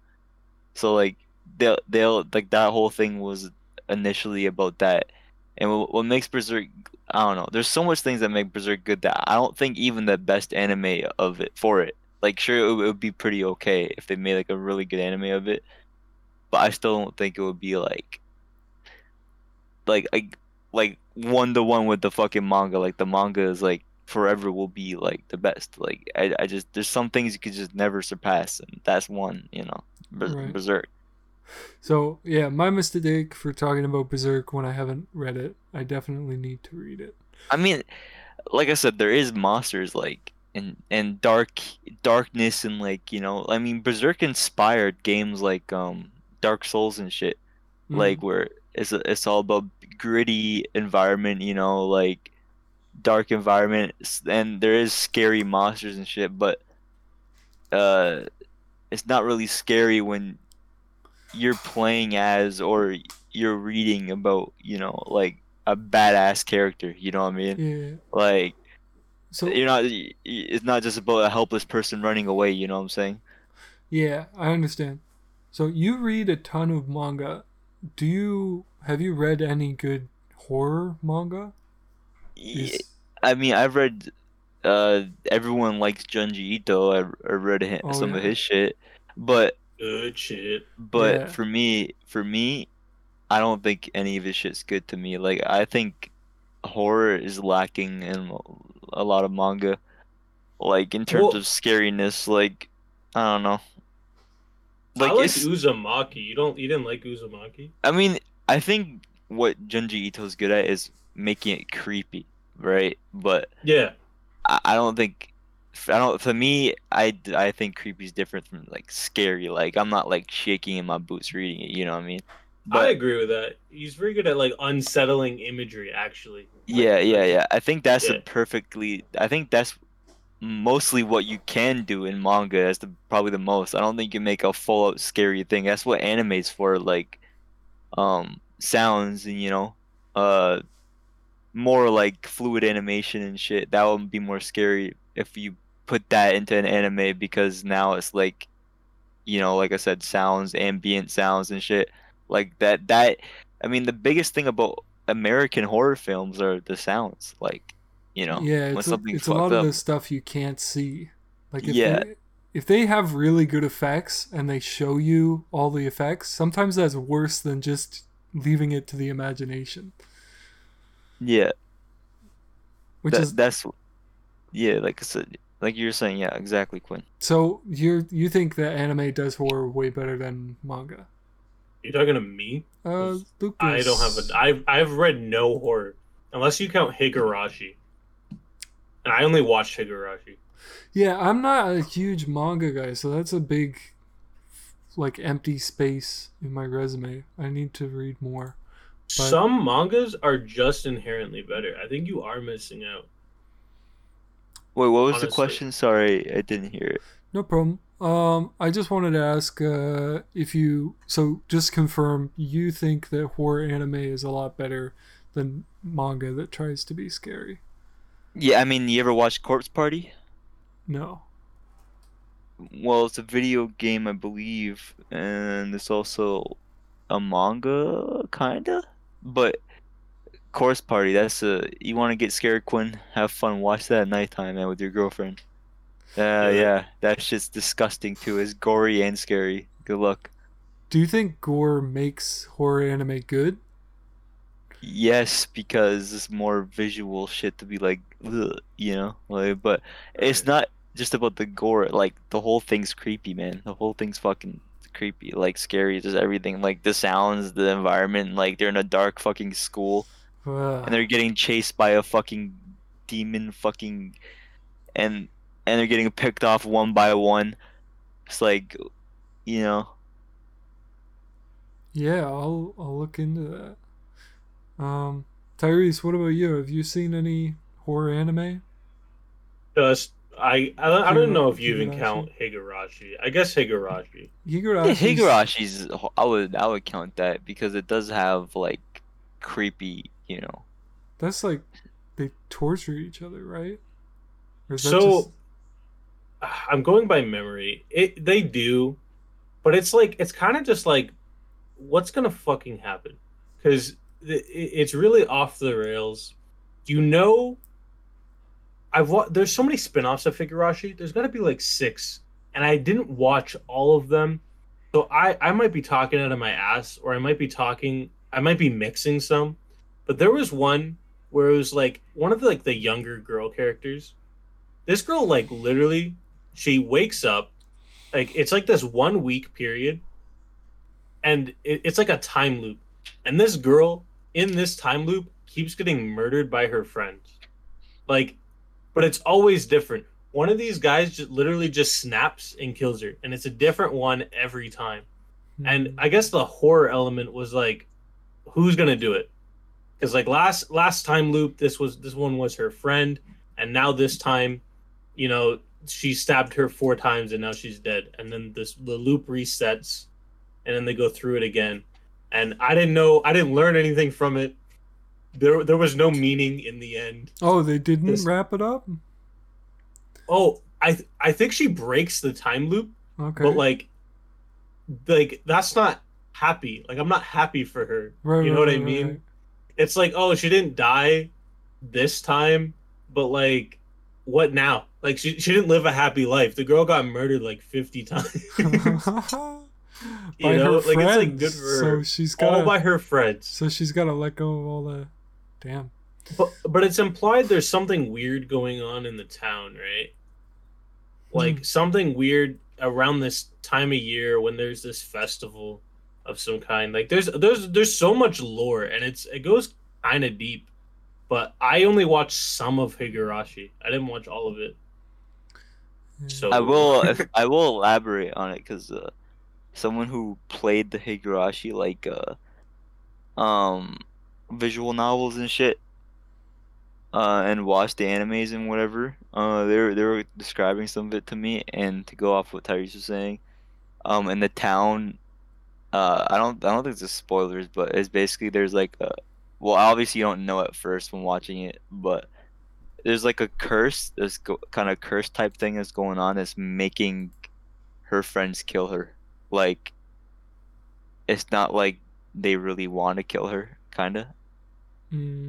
So like they'll they'll like that whole thing was initially about that. And what, what makes Berserk I don't know. There's so much things that make Berserk good that I don't think even the best anime of it for it. Like sure it, would- it would be pretty okay if they made like a really good anime of it, but I still don't think it would be like like like like one to one with the fucking manga. Like the manga is like forever will be like the best. Like I, I just there's some things you could just never surpass, and that's one. You know, Ber- Right. Berserk. So yeah, my mistake for talking about Berserk when I haven't read it. I definitely need to read it. I mean, like I said, there is monsters like and and dark darkness and like you know I mean Berserk inspired games like um Dark Souls and shit. Mm. like where it's it's all about gritty environment, you know, like dark environment, and there is scary monsters and shit, but uh, it's not really scary when you're playing as or you're reading about, you know, like a badass character. You know what I mean? yeah. Like So you're not. It's not just about a helpless person running away. You know what I'm saying? yeah, I understand. So you read a ton of manga. Do you have you read any good horror manga? Y- Is- I mean, I've read uh, everyone likes Junji Ito. I, I read hi- Oh, some of his shit, but Good shit. but Yeah. for me, for me, I don't think any of his shit's good to me. Like I think horror is lacking in a lot of manga. Like in terms Well- of scariness, like I don't know. I Like like it's, Uzumaki. You don't. You didn't like Uzumaki? I mean, I think what Junji Ito's good at is making it creepy, right? But Yeah. I, I don't think I don't for me I, I think creepy is different from like scary. Like I'm not like shaking in my boots reading it, you know what I mean? I agree with that. He's very good at like unsettling imagery. Actually. Like- Yeah, yeah, yeah. I think that's Yeah. a perfectly. I think that's mostly what you can do in manga. That's the probably the most. I don't think you make a full out scary thing. That's what anime's for, like, um, sounds and you know, uh, more like fluid animation and shit. That would be more scary if you put that into an anime because now it's like, you know, like I said, sounds, ambient sounds and shit like that. That I mean, the biggest thing about American horror films are the sounds. Like, you know, yeah, when it's a, it's a lot fucked of up. the stuff you can't see. Like if Yeah. they, if they have really good effects and they show you all the effects, sometimes that's worse than just leaving it to the imagination. Yeah, Which that, is that's yeah, like I said, like you're saying, yeah, exactly, Quinn. so you you think that anime does horror way better than manga? You're talking to me? Uh, Lucas. I don't have a. I've I've read no horror unless you count Higurashi, and I only watched Higurashi. Yeah, I'm not a huge manga guy, so that's a big, like, empty space in my resume. I need to read more. But- Some mangas are just inherently better. I think you are missing out. Wait, what was the question? Sorry, I didn't hear it. No problem. Um, I just wanted to ask uh, if you so just confirm you think that horror anime is a lot better than manga that tries to be scary. Yeah, I mean, you ever watch Corpse Party? No. Well, it's a video game, I believe, and it's also a manga, kinda. But Corpse Party, that's a you want to get scared, Quinn? Have fun, watch that at nighttime, man, with your girlfriend. Uh, Yeah. yeah, that shit's disgusting too. It's gory and scary. Good luck. Do you think gore makes horror anime good? Yes, because it's more visual shit to be like, you know, like. But it's not just about the gore. Like the whole thing's creepy, man. The whole thing's fucking creepy, like scary. Just everything, like the sounds, the environment. Like they're in a dark fucking school Uh, and they're getting chased by a fucking demon, fucking, and and they're getting picked off one by one. It's like, you know, yeah, I'll I'll look into that. Um, Tyrese, what about you? Have you seen any horror anime? Just I I, don't- I don't know if you even Higurashi. count Higurashi. I guess Higurashi. yeah, Higurashi's- Higurashi's. I would I would count that because it does have like creepy, you know. That's like they torture each other, right? Or is that So just- I'm going by memory. It they do, but it's like it's kind of just like what's gonna fucking happen because it's really off the rails. You know, I've wa- there's so many spin-offs of Higurashi. There's got to be like six, and I didn't watch all of them, so I I might be talking out of my ass, or I might be talking, I might be mixing some, but there was one where it was like one of the like the younger girl characters. This girl like literally, she wakes up, like it's like this one week period, and it, it's like a time loop, and this girl in this time loop keeps getting murdered by her friends, like, but it's always different. One of these guys just literally just snaps and kills her, and it's a different one every time. And hmm. I guess the horror element was like, who's gonna do it? Because like last last time loop, this was this one was her friend, and now this time, you know, she stabbed her four times and now she's dead. And then this the loop resets, and then they go through it again. And I didn't know, I didn't learn anything from it. There there was no meaning in the end. oh, they didn't this- wrap it up. Oh, I th- I think she breaks the time loop, Okay, but like, like that's not happy. Like I'm not happy for her. Right, you know right, what I mean? right. it's like oh she didn't die this time but like what now? Like she she didn't live a happy life. The girl got murdered like fifty times. by You know, her like, friends. it's, like, good for so her. she's all by her friends. so she's got to let go of all the damn. But but it's implied there's something weird going on in the town, right? Like Hmm. something weird around this time of year when there's this festival of some kind. Like there's there's there's so much lore and it's it goes kind of deep. But I only watched some of Higurashi. I didn't watch all of it. So I will if, I will elaborate on it because uh, someone who played the Higurashi like uh, um visual novels and shit uh, and watched the animes and whatever. Uh, they were they were describing some of it to me and to go off what Tyrese was saying um in the town uh I don't I don't think it's a spoilers but it's basically there's like a well obviously you don't know at first when watching it but there's like a curse this go- kind of curse type thing that's going on that's making her friends kill her. Like it's not like they really want to kill her kind of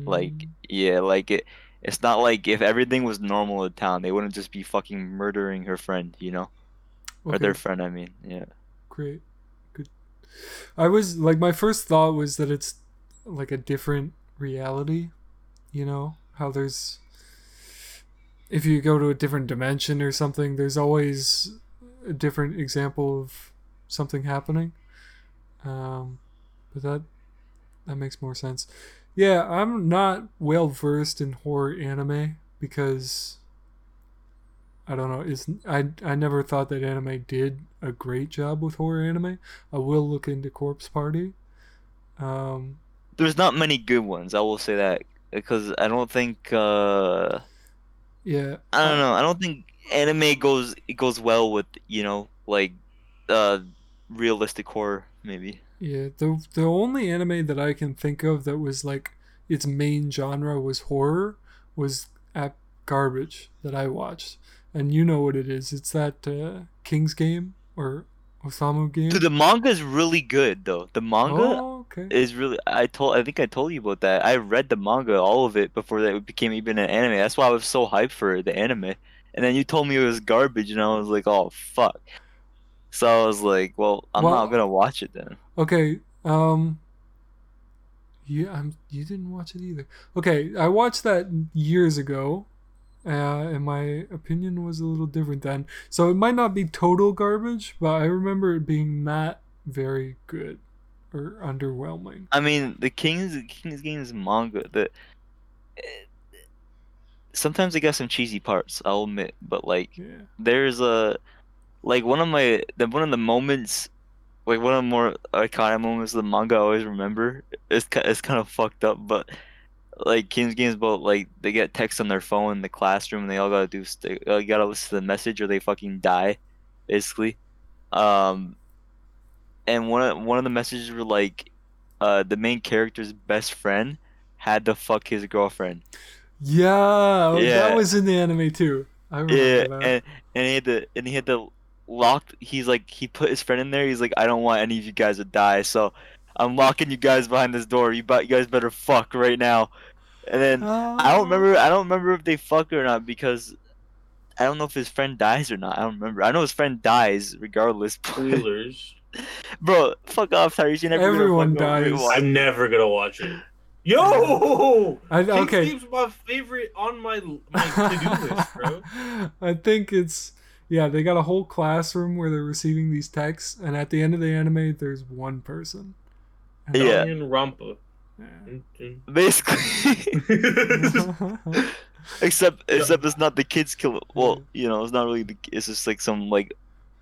like Mm, yeah like it it's not like if everything was normal in town they wouldn't just be fucking murdering her friend you know or their friend i mean yeah Great. Good. I was like my first thought was that it's like a different reality, you know, how there's if you go to a different dimension or something, there's always a different example of something happening. Um but that that makes more sense. Yeah, I'm not well versed in horror anime because I don't know. It's I I never thought that anime did a great job with horror anime. I will look into Corpse Party. Um, there's not many good ones i will say that because i don't think uh yeah, i don't know i don't think anime goes it goes well with you know like uh realistic horror maybe yeah. The the only anime that I can think of that was like its main genre was horror was at Garbage that I watched, and you know what it is. It's that uh, King's Game or Ousama game. Dude, the manga is really good though the manga oh, okay. is really I told I think I told you about that. I read the manga, all of it, before that it became even an anime. That's why I was so hyped for the anime. And then you told me it was garbage, and I was like, oh fuck. So I was like, well, I'm Well- not gonna watch it then. Okay. Um. Yeah, I'm. You didn't watch it either. Okay, I watched that years ago, uh, and my opinion was a little different then. So it might not be total garbage, but I remember it being not very good or underwhelming. I mean, the King's King's Games manga. The sometimes they got some cheesy parts. I'll admit, but like Yeah. there's a like one of my the one of the moments like one of the more iconic moments of the manga I always remember. It's it's kind of fucked up, but like King's Games about like they get text on their phone in the classroom and they all gotta do st- uh, you gotta listen to the message or they fucking die, basically. Um, and one of one of the messages were like, uh, the main character's best friend had to fuck his girlfriend. Yeah, oh, that was in the anime too. I remember Yeah, that. and and he had to and he had to lock. He's like he put his friend in there. He's like, I don't want any of you guys to die, so I'm locking you guys behind this door. You, you guys better fuck right now. And then I don't remember. I don't remember if they fuck or not because I don't know if his friend dies or not. I don't remember. I know his friend dies regardless. Spoilers. Bro, fuck off, Tyrese. You're never Everyone dies. rewatch- I'm never gonna watch it. Yo, I, King's okay. Game's my favorite on my my to do list, bro. I think it's yeah, they got a whole classroom where they're receiving these texts, and at the end of the anime, there's one person. And Yeah. Danganronpa. yeah. Basically. except except it's not the kids kill well you know it's not really the it's just like some like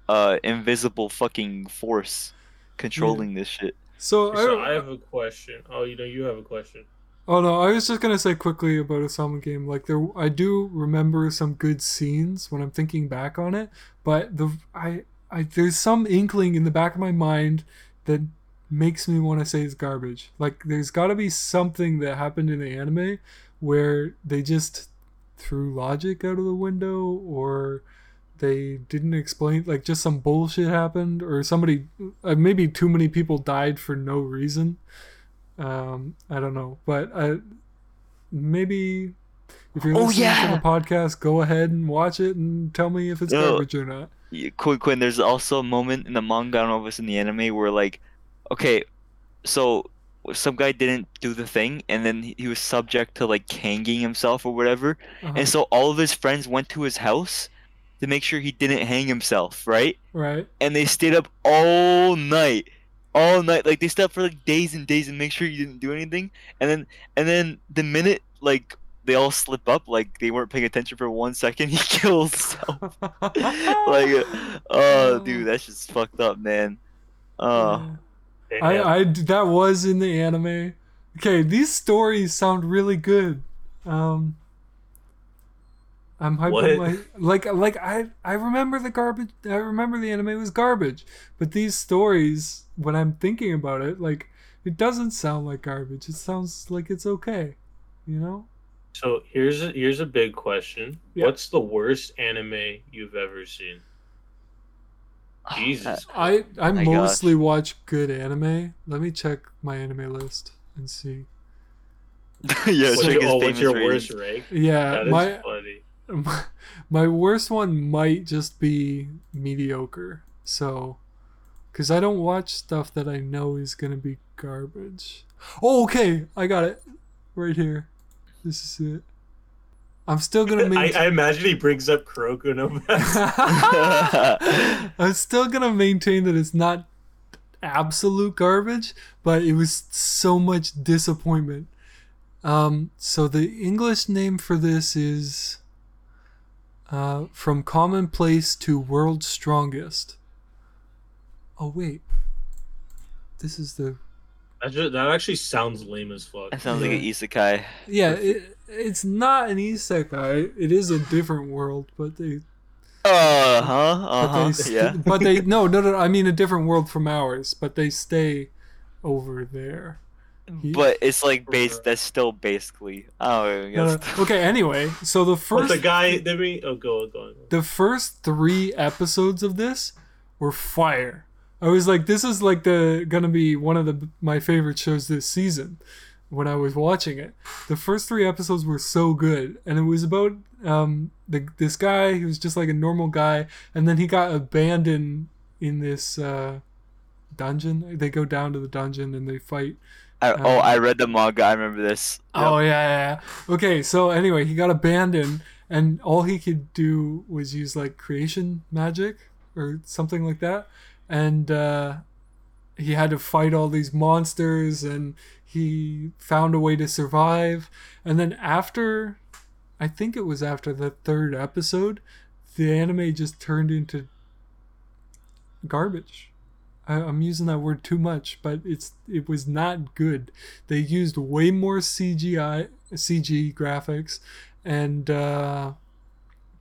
uh invisible fucking force controlling this shit so, So I, I have a question. Oh, you know, you have a question. Oh no, I was just gonna say quickly about Ousama game. Like there, I do remember some good scenes when I'm thinking back on it, but the I I there's some inkling in the back of my mind that makes me want to say it's garbage. Like there's got to be something that happened in the anime where they just threw logic out of the window or they didn't explain like just some bullshit happened or somebody uh, maybe too many people died for no reason um i don't know but uh maybe If you're Oh, listening yeah. to the podcast, go ahead and watch it and tell me if it's No. garbage or not. Yeah, Quinn, Quinn, there's also a moment in the manga, I don't know if it's in the anime, where like, okay, so some guy didn't do the thing, and then he he was subject to like hanging himself or whatever, Uh-huh. and so all of his friends went to his house to make sure he didn't hang himself, right? right? And they stayed up all night, all night, like they up for like days and days and make sure you didn't do anything, and then and then the minute like they all slip up, like they weren't paying attention for one second, he kills himself. like, uh, oh, dude, that's just fucked up, man. Oh. I, I that was in the anime. Okay, these stories sound really good. Um, I'm hyping What? my like like I I remember the garbage. I remember the anime was garbage, but these stories, when I'm thinking about it, like it doesn't sound like garbage. It sounds like it's okay. You know? So here's a, here's a big question. Yeah. What's the worst anime you've ever seen? Jesus. I I oh My gosh. mostly watch good anime. Let me check my anime list and see. yeah, what's check your, his oh, what's your worst rank? Yeah, That is my funny. My, my worst one might just be mediocre. So, because I don't watch stuff that I know is gonna be garbage. Oh, okay, I got it right here. This is it. I'm still gonna I, maintain. I imagine he brings up Kuroko no I'm still gonna maintain that it's not absolute garbage, but it was so much disappointment. Um, so the English name for this is uh, from commonplace to world's strongest. Oh wait, this is the That, ju- that actually sounds lame as fuck. That sounds like an isekai. yeah. It, it's not an isekai. It is a different world, but they Uh huh. Uh but huh. they st- Yeah. but they no no no I mean a different world from ours but they stay over there He- But it's like base. That's still basically. Oh, I No, no. okay anyway so the But first the guy, did we? Oh, go, go on. the first three episodes of this were fire I was like this is like the gonna be one of the my favorite shows this season when I was watching it the first three episodes were so good and it was about um the this guy who was just like a normal guy and then he got abandoned in this uh dungeon they go down to the dungeon and they fight I, oh, Um, I read the manga. I remember this. Oh yeah, yeah, yeah. Okay, so anyway, he got abandoned, and all he could do was use like creation magic or something like that, and uh, he had to fight all these monsters, and he found a way to survive. And then after, I think it was after the third episode, the anime just turned into garbage. I'm using that word too much, but it's it was not good. They used way more CGI CG graphics, and uh,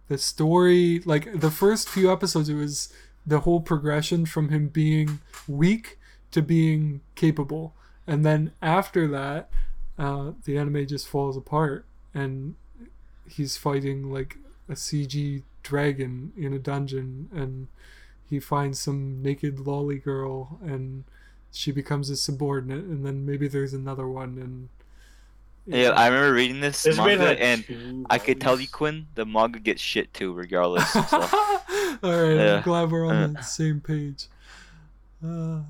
the story like the first few episodes, it was the whole progression from him being weak to being capable, and then after that, uh, the anime just falls apart, and he's fighting like a CG dragon in a dungeon, and he finds some naked lolly girl, and she becomes his subordinate, and then maybe there's another one, and Yeah, I remember reading this This manga, had and I could tell you. Quinn, the manga gets shit too, regardless. So. All right, Yeah. I'm glad we're on Uh. the same page. Uh,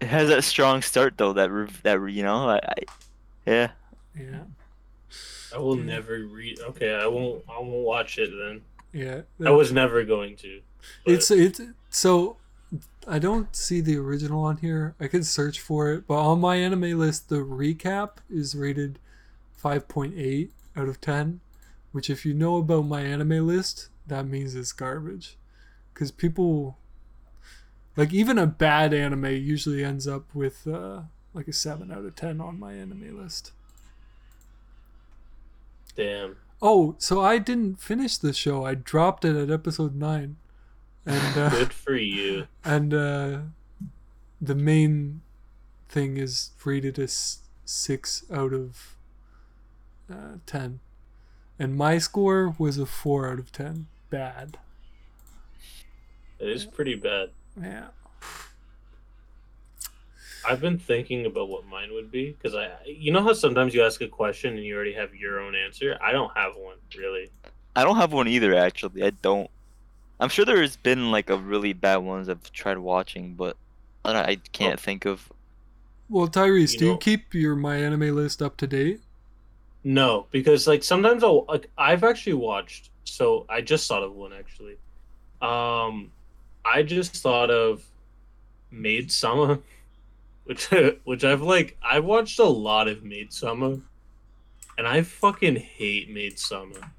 it has that strong start though. That that you know, I, I yeah. yeah, I will Yeah. never read. Okay, I won't. I won't watch it then. yeah. I was never going to. But- It's it's so I don't see the original on here. I could search for it, but on my anime list, the recap is rated 5.8 out of 10, which if you know about my anime list, that means it's garbage. Cuz people like even a bad anime usually ends up with uh like a 7 out of 10 on my anime list. damn. Oh, so I didn't finish the show. I dropped it at episode 9. And uh Good for you. and uh, the main thing is rated as six out of uh, ten, and my score was a four out of ten. Bad. It is pretty bad. Yeah. I've been thinking about what mine would be because I, you know how sometimes you ask a question and you already have your own answer. I don't have one really. I don't have one either. Actually, I don't. I'm sure there's been like a really bad ones I've tried watching, but I, don't- I can't Oh. think of. Well, Tyrese, You do you keep your my anime list up to date? No, because like sometimes I'll like I've actually watched. So I just thought of one actually. Um, I just thought of Maid Sama, which which I've like I've watched a lot of Maid Sama, and I fucking hate Maid Sama.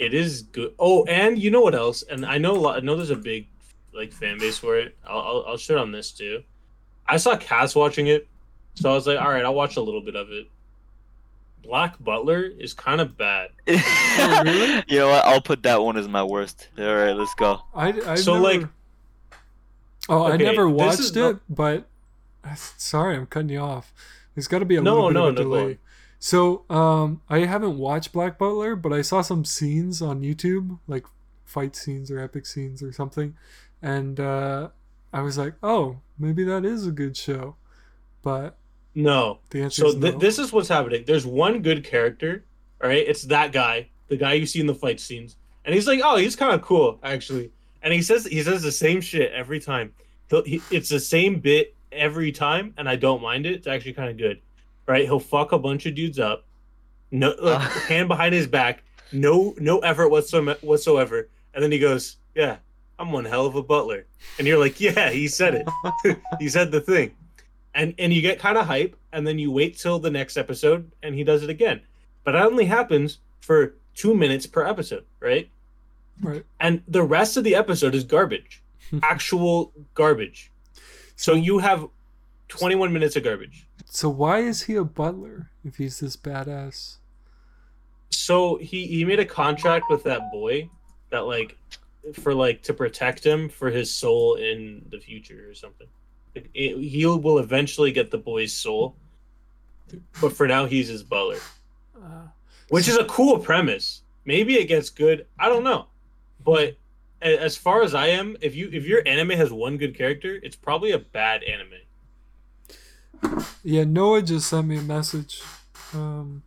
It is good. Oh, and you know what else? And I know a lot. I know there's a big like fan base for it. I'll I'll, I'll shit on this too. I saw Cass watching it, so I was like, all right, I'll watch a little bit of it. Black Butler is kind of bad. Oh, really? you know what? I'll put that one as my worst. All right, let's go. I I've So, never... like- oh, I never watched it, not- but sorry, I'm cutting you off. There's got to be a No, little bit no, of a no, go delay. So, um, I haven't watched Black Butler, but I saw some scenes on YouTube, like fight scenes or epic scenes or something, and uh, I was like, oh, maybe that is a good show. But No. the answer So is th- no. this is what's happening. There's one good character. All right, it's that guy, the guy you see in the fight scenes, and he's like, oh, he's kind of cool actually. And he says he says the same shit every time. He, it's the same bit every time, and I don't mind it. It's actually kind of good. Right? He'll fuck a bunch of dudes up, no like, Uh. hand behind his back, no no effort whatsoever, whatsoever, and then he goes, yeah, I'm one hell of a butler, and you're like, yeah, he said it. he said the thing and and you get kind of hype and then you wait till the next episode and he does it again but that only happens for two minutes per episode right right. and the rest of the episode is garbage actual garbage so you have 21 minutes of garbage So why is he a butler if he's this badass? so he he made a contract with that boy that like for like to protect him for his soul in the future or something it, he will eventually get the boy's soul but for now he's his butler Uh, which is a cool premise. Maybe it gets good. I don't know, but as far as I am, if you if your anime has one good character, it's probably a bad anime. Yeah, Noah just sent me a message. Um,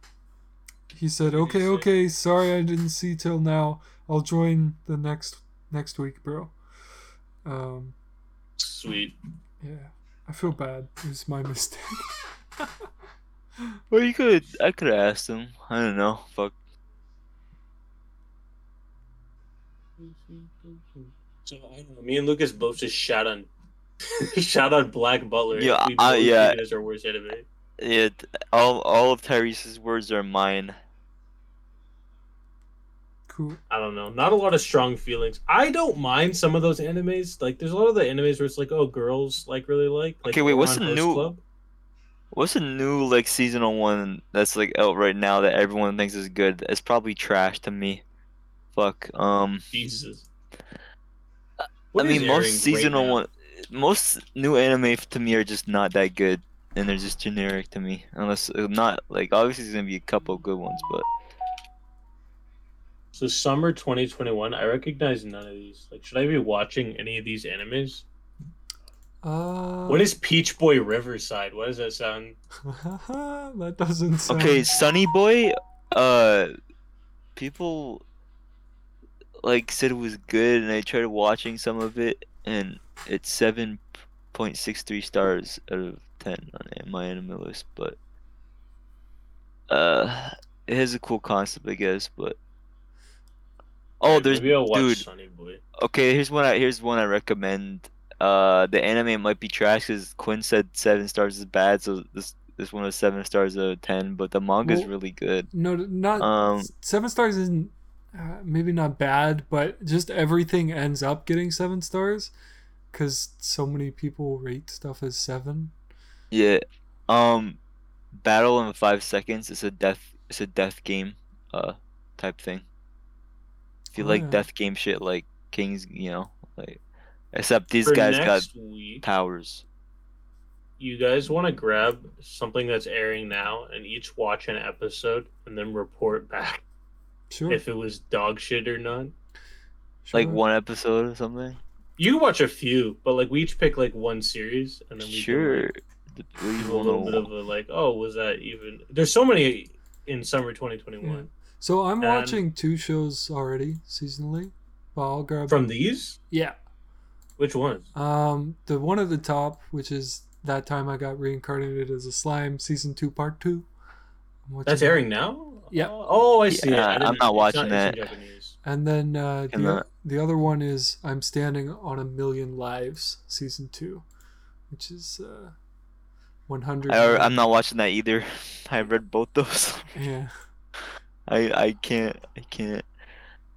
he said, What did he "Okay, okay, sorry I didn't see till now. I'll join the next next week, bro." Um, Sweet. yeah, I feel bad. It was my mistake. Well, you could. I could have asked him. I don't know. Fuck. So I don't know. Me and Lucas both just shout on, shout on Black Butler. Yeah, we I- yeah. think it is our worst anime. Yeah. All all of Tyrese's words are mine. cool. I don't know. Not a lot of strong feelings. I don't mind some of those animes. Like, there's a lot of the animes where it's like, oh, girls like really like. like Okay, wait, what's Ouran the Host new- Club. What's a new like seasonal one that's like out right now that everyone thinks is good? It's probably trash to me. Fuck. Um. Jesus. I mean, most seasonal now? one, most new anime to me are just not that good, and they're just generic to me. Unless uh, not like obviously there's gonna be a couple good ones, but So summer 2021, I recognize none of these. Like, should I be watching any of these animes? Uh, What is Peach Boy Riverside? What does that sound? that doesn't sound. okay, Sunny Boy. Uh, people like said it was good, and I tried watching some of it, and it's seven point six three stars out of ten on my anime list, but uh, it has a cool concept, I guess, but. Oh, there's maybe I'll watch dude. Sunny Boy. Okay, here's one. I here's one I recommend. Uh, the anime might be trash because Quinn said seven stars is bad, so this this one is seven stars out of ten. But the manga's Well- really good. No, not Um, seven stars isn't uh, maybe not bad, but just everything ends up getting seven stars because so many people rate stuff as seven. Yeah. Um, battle in five seconds. It's a death. It's a death game. Uh, type thing. If you Oh, like yeah. death game shit, like Kings, you know, like except these For guys got week, powers. you guys want to grab something that's airing now and each watch an episode and then report back Sure. if it was dog shit or not. sure. Like one episode or something. You watch a few, but like we each pick like one series, and then we Sure. can, The- like, we do a little bit of a like, oh, was that even? There's so many in summer 2021 Yeah. So I'm And- watching two shows already seasonally. But I'll grab from these. Yeah. Which one? Um, the one at the top, which is that time I got reincarnated as a slime, season two, part two. That's airing now. Yeah. Oh, I see. Yeah, I I'm didn't- watching it's that. And then uh, the, the- the other one is I'm Standing on a Million Lives, season two, which is uh, 100. I, I'm not watching that either. I read both those. Yeah, I I can't I can't.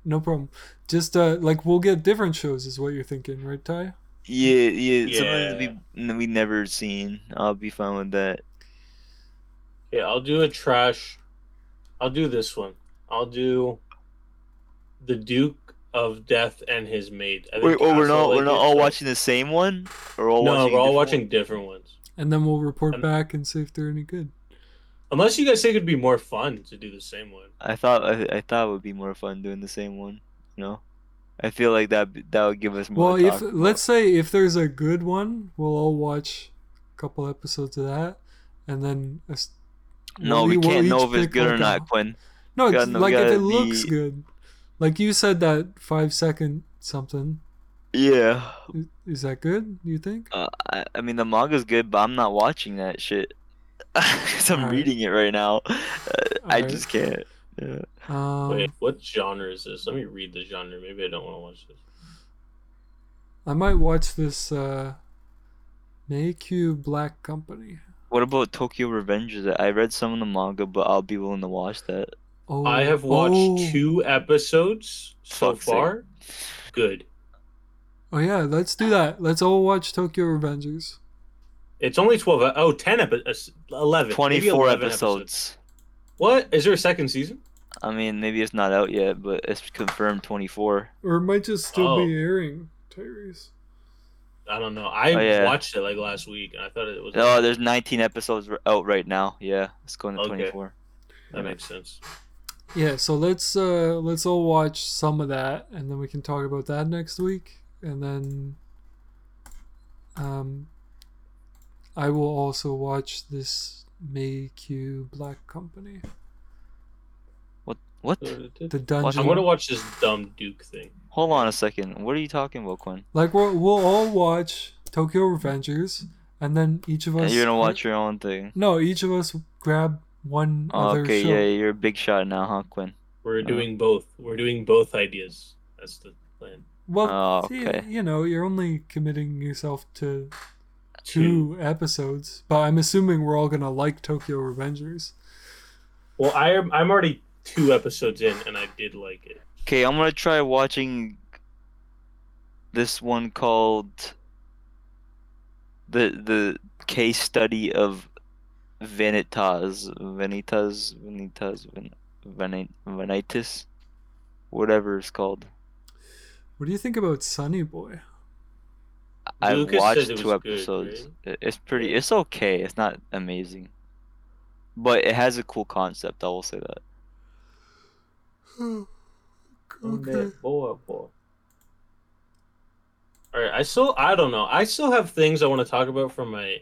no problem. Just uh, like we'll get different shows, is what you're thinking, right, Ty? Yeah yeah. Sometimes Yeah. we we never seen. I'll be fine with that. Yeah, I'll do a trash. I'll do this one. I'll do the Duke of Death and his maid. I Wait, oh, we're not we're not all like- watching the same one, or all No, watching we're all different watching ones? different ones. And then we'll report And- back and see if they're any good. Unless you guys think it'd be more fun to do the same one. I thought I, I thought it would be more fun doing the same one. You know, I feel like that that would give us more. Well, to if about. let's say if there's a good one, we'll all watch a couple episodes of that, and then a s- no, we'll we e- can't know if it's pick good or not, a- Quinn. No, gotta it's know- like if gotta it looks be- good. Like you said that five second something. Yeah, Is- Is that good? You think? uh, I, I mean the manga's good, but I'm not watching that shit. Cause I'm Alright. reading it right now. Uh, I Alright. just can't. Yeah. Um, Wait, what genre is this? Let me read the genre. Maybe I don't want to watch this. I might watch this uh, Meikyu Black Company. What about Tokyo Revengers? I read some of the manga, but I'll be willing to watch that. Oh, I have watched oh. two episodes so Fuck's sake. far. Good. Oh yeah, let's do that. Let's all watch Tokyo Revengers. It's only 12. e- Oh, 10 episodes. Uh, 11. 24 11 episodes. What? Is there a second season? I mean, maybe it's not out yet, but it's confirmed 24. Or it might just still Oh. be airing, Tyrese. I don't know. I Oh, yeah. watched it like last week and I thought it was. Oh, there's 19 episodes out right now. Yeah, it's going to Okay. 24. that makes sense. Yeah, so let's uh let's all watch some of that and then we can talk about that next week. And then um I will also watch this Meikyu Black Company. What? What? The dungeon I'm gonna watch this dumb Duke thing. Hold on a second. What are you talking about, Quinn? like we'll, we'll all watch Tokyo Revengers and then each of us You're gonna watch your own thing. No, each of us grab one Oh, other okay, show. yeah, you're a big shot now, huh, Quinn? We're Uh. doing both. We're doing both ideas. That's the plan. Well, Oh, y- okay. you know, you're only committing yourself to two episodes, but I'm assuming we're all gonna like Tokyo Revengers. Well, I am. I'm already two episodes in, and I did like it. Okay, I'm gonna try watching this one called the the case study of Venitas, Venitas, Venitas, Van, Van, Vanitas, whatever it's called. What do you think about Sunny Boy? I've Lucas watched two was good, episodes. right? It's pretty. It's okay. It's not amazing, but it has a cool concept. I will say that. Okay. Boy, boy. All right. I still. I don't know. I still have things I want to talk about from my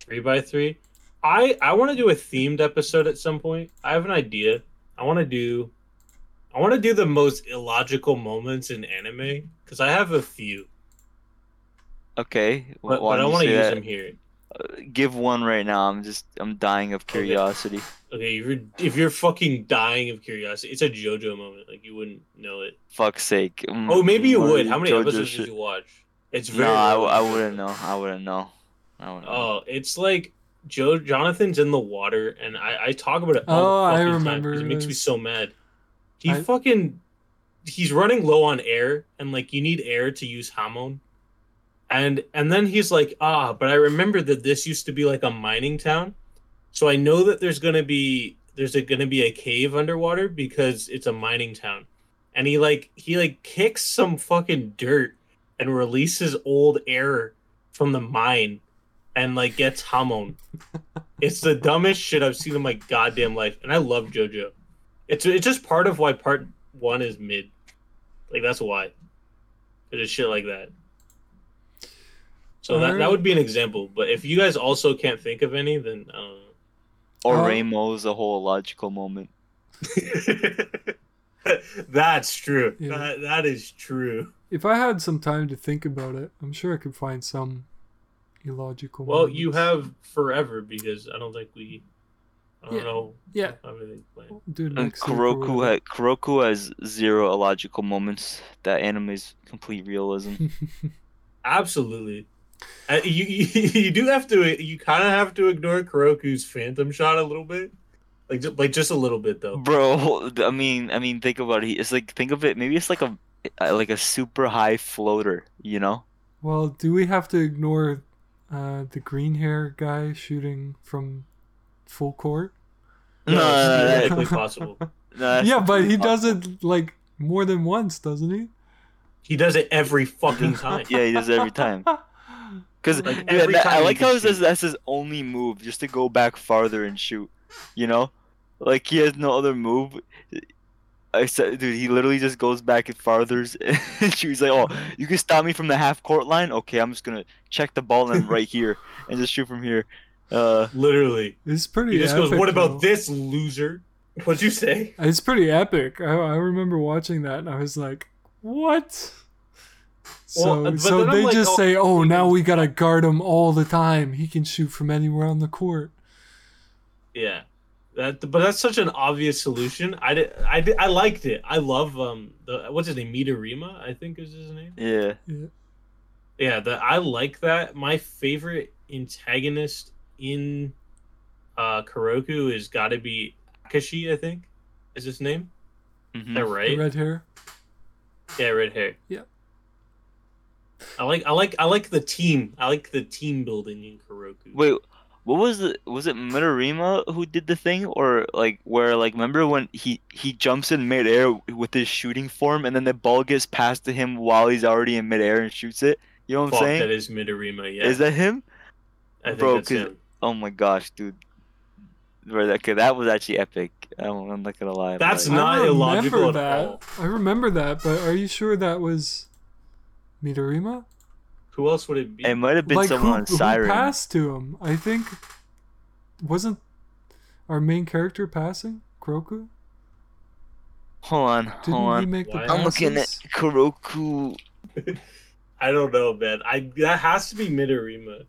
three by three. I I want to do a themed episode at some point. I have an idea. I want to do. I want to do the most illogical moments in anime because I have a few, Okay, wh- but, but I don't want to use that? them here. Uh, give one right now. I'm just. I'm dying of curiosity. Okay, if you're if you're fucking dying of curiosity, it's a JoJo moment. Like you wouldn't know it. Fuck's sake. Mm, Oh, maybe you would. How many JoJo episodes shit. did you watch? It's No, very. I, I wouldn't know. I wouldn't know. I wouldn't know. Oh, it's like Joe Jonathan's in the water, and I, I talk about it. Oh, All the I fucking time remember 'cause It makes me so mad. He I- fucking he's running low on air, and like you need air to use Hamon. And and then he's like, ah, but I remember that this used to be like a mining town, so I know that there's gonna be there's a, gonna be a cave underwater because it's a mining town. And he like he like kicks some fucking dirt and releases old air from the mine and like gets Hamon. it's the dumbest shit I've seen in my goddamn life, and I love JoJo. It's it's just part of why part one is mid. Like that's why. It's just shit like that. So that, that would be an example. But if you guys also can't think of any, then I don't Or Uh, Rainbow's a whole logical moment. That's true. Yeah. That, that is true. If I had some time to think about it, I'm sure I could find some illogical. Well, you have forever because I don't think we. I don't Yeah. know. Yeah. have anything planned. do And next week or Kuroko, ha- Kuroko has zero illogical moments. That anime is complete realism. Absolutely. Uh, you, you you do have to you kind of have to ignore Kuroko's phantom shot a little bit, like just, like just a little bit though. Bro, I mean, I mean, think about it. It's like think of it. Maybe it's like a uh, like a super high floater. You know? Well, do we have to ignore uh, the green hair guy shooting from full court? No, No, it's no, no, theoretically possible. no, that's yeah, but he impossible. does it like more than once, doesn't he? He does it every fucking time. Yeah, he does it every time. Because Like, dude, every that- time I like how it says that's his only move, just to go back farther and shoot. You know, like he has no other move. I said, dude, he literally just goes back and farther and shoots. Like, oh, you can stop me from the half court line. Okay, I'm just gonna check the ball and right here and just shoot from here. Uh, Literally, It's pretty. he just goes, "What about though. this loser?" What'd you say? It's pretty epic. I, I remember watching that and I was like, "What?" So, Well, so they like, just oh, say, "Oh, now we gotta guard him all the time. He can shoot from anywhere on the court." Yeah, that but that's such an obvious solution. I did, I did, I liked it. I love um the what's his name Midorima I think is his name. yeah. Yeah, that I like that. My favorite antagonist in uh Kuroko is got to be Akashi. I think is his name. Is mhm. that The right? red hair. Yeah, red hair. Yeah. I like I like I like the team. I like the team building in Kuroko. Wait, what was the was it Midorima who did the thing or like where like remember when he he jumps in midair with his shooting form and then the ball gets passed to him while he's already in midair and shoots it? You know what I'm saying? that is Midorima. Yeah, Is that him? I think bro, him. Oh my gosh, dude. Bro, that, 'cause that was actually epic. I'm, I'm not gonna lie. That's like- not I remember illogical at that. all. I remember that, but are you sure that was Midorima? Who else would it be? It might have been like someone who, on who passed to him? I think wasn't our main character passing Kuroko? Hold on, Didn't hold he on. make the I'm looking at Kuroko. I don't know, man. I that has to be Midorima.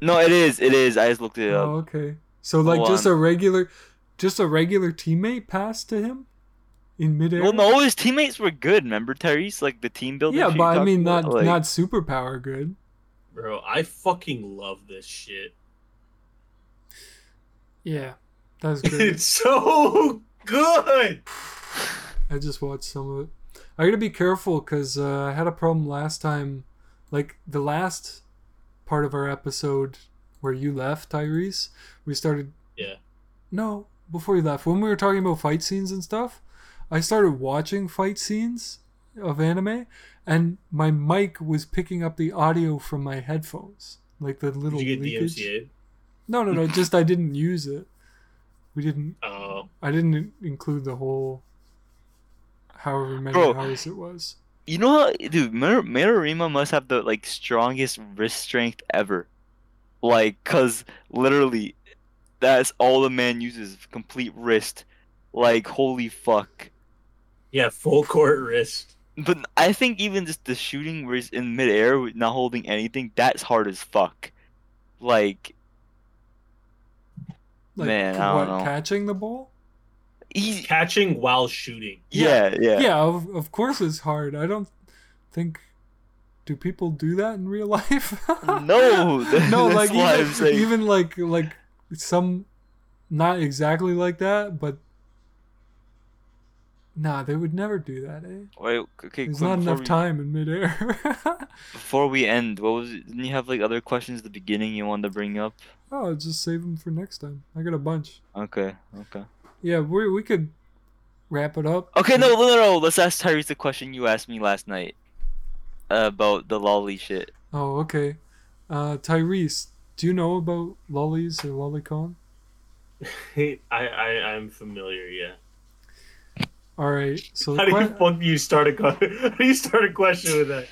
No, it is. It is. I just looked it up. Oh, okay. So like Hold just on. a regular, just a regular teammate passed to him in midair. Well, no, his teammates were good. Remember Tyrese, like the team building. yeah, but I talked mean about? not Like, not superpower good. Bro, I fucking love this shit. Yeah, that's good. it's so good. I just watched some of it. I gotta be careful because uh, I had a problem last time. Like the last part of our episode where you left, Tyrese, we started. Yeah. No, before you left, when we were talking about fight scenes and stuff, I started watching fight scenes of anime, and my mic was picking up the audio from my headphones, like the Did little you get leakage. DMCA? No, no, no. just I didn't use it. We didn't. Oh, I didn't include the whole however many Bro. hours it was. You know how, dude, Mir- Mirarima must have the like strongest wrist strength ever. Like, cause literally, that's all the man uses, complete wrist. Like, holy fuck. Yeah, full court wrist. But I think even just the shooting where he's in midair, with not holding anything, that's hard as fuck. Like, Like Man, I what, don't know. catching the ball? he's Catching while shooting. yeah, yeah. Yeah, of, of course it's hard. I don't think do people do that in real life? No, no, that's like why I'm even, saying- even like like some not exactly like that, but nah, they would never do that, eh? Wait, okay, There's not enough we- time in midair. Before we end, what was it? Didn't you have like other questions at the beginning you wanted to bring up? oh, just save them for next time. I got a bunch. Okay, okay. Yeah, we we could wrap it up. Okay, no, no, no. Let's ask Tyrese the question you asked me last night uh, about the lolly shit. Oh, okay. Uh, Tyrese, do you know about lollies or lolicon? Hey, I, I, I'm familiar. Yeah. All right. So How do you que- fuck you start a how do you start a question with that?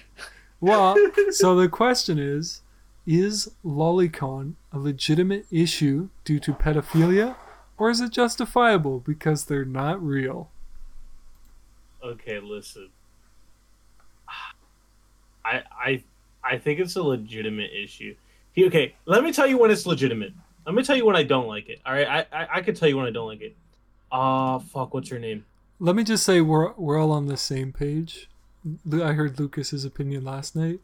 Well, so the question is Is lolicon a legitimate issue due to pedophilia, or is it justifiable because they're not real? Okay, listen. I I I think it's a legitimate issue. He- Okay, let me tell you when it's legitimate. Let me tell you when I don't like it. All right, I I, I could tell you when I don't like it. Ah, fuck. What's her name? Let me just say we're we're all on the same page. I heard Lucas's opinion last night,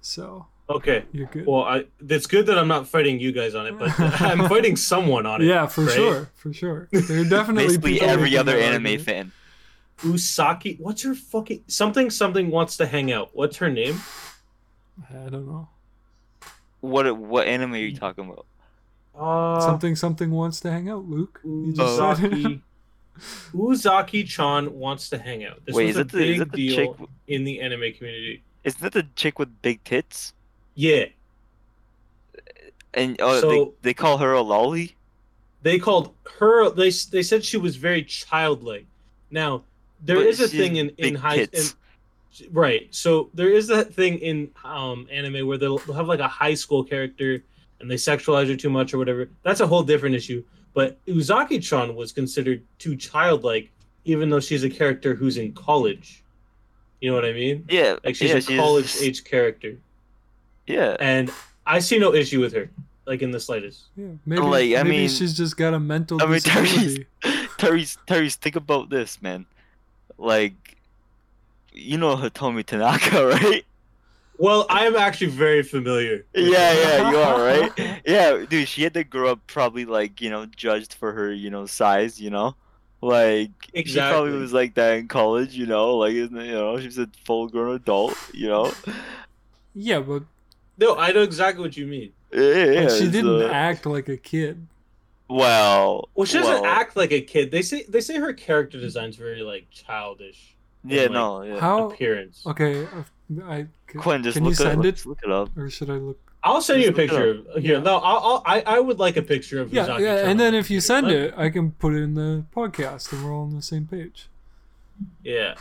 so Okay. you're good. Well, I it's good that I'm not fighting you guys on it, but I'm fighting someone on it. yeah, for right? sure, for sure. There are definitely Basically, every other anime argument. fan. Uzaki. What's her fucking something? Something wants to hang out. What's her name? I don't know. What what anime are you talking about? Uh, something something wants to hang out, Luke. You just said it. Uzaki. Uzaki-chan wants to hang out. This Wait, was is a it the, big deal chick? in the anime community. Isn't that the chick with big tits? Yeah, And oh, So- they, they call her a lolly. they called her. They they said she was very childlike. Now there But is a thing in in high in, right. So there is that thing in um anime where they'll have like a high school character and they sexualize her too much or whatever. That's a whole different issue. But Uzaki-chan was considered too childlike, even though she's a character who's in college. You know what I mean? Yeah, Like she's yeah, a she's- college age character, Yeah, and I see no issue with her, like in the slightest. Yeah, maybe, Like, I maybe mean- she's just got a mental I mean, disability. Tyrese, Tyrese, think about this, man. Like, you know Hitomi Tanaka, right? Well, I am actually very familiar. Yeah, yeah, you are, right? Yeah, dude, she had to grow up probably like, you know, judged for her, you know, size, you know? Like she probably was like that in college, you know, like isn't it, you know, she's a full grown adult, you know? yeah, but, No, I know exactly what you mean. Yeah, yeah, but she didn't uh, act like a kid. well Well, she doesn't well, act like a kid. They say they say her character design's very like childish Yeah, like, no, yeah. How? appearance. Okay, I c- Quinn, just can you look it send it, look it up. or should I look? I'll send you a Just look picture. Of, here, Yeah. no, I'll, I'll, I I would like a picture of Yeah, Uzaki-chan yeah, on and then if you send it, I can put it in the podcast, and we're all on the same page. yeah,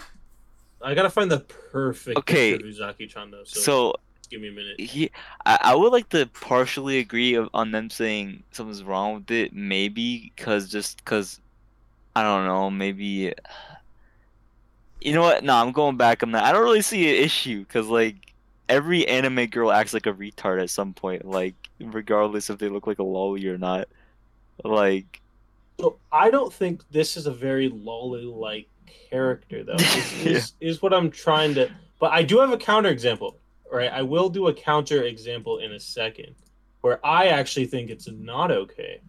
I gotta find the perfect Okay. picture of Uzaki-chan though. So, So give me a minute. he, I, I would like to partially agree of, on them saying something's wrong with it, maybe because just because I don't know, maybe. You know what? No, I'm going back on that. I don't really see an issue because like every anime girl acts like a retard at some point, like regardless if they look like a lolly or not. Like So I don't think this is a very lolly like character though. Is, Yeah. is, is what I'm trying to. But I do have a counter example. Right, I will do a counter example in a second, where I actually think it's not okay.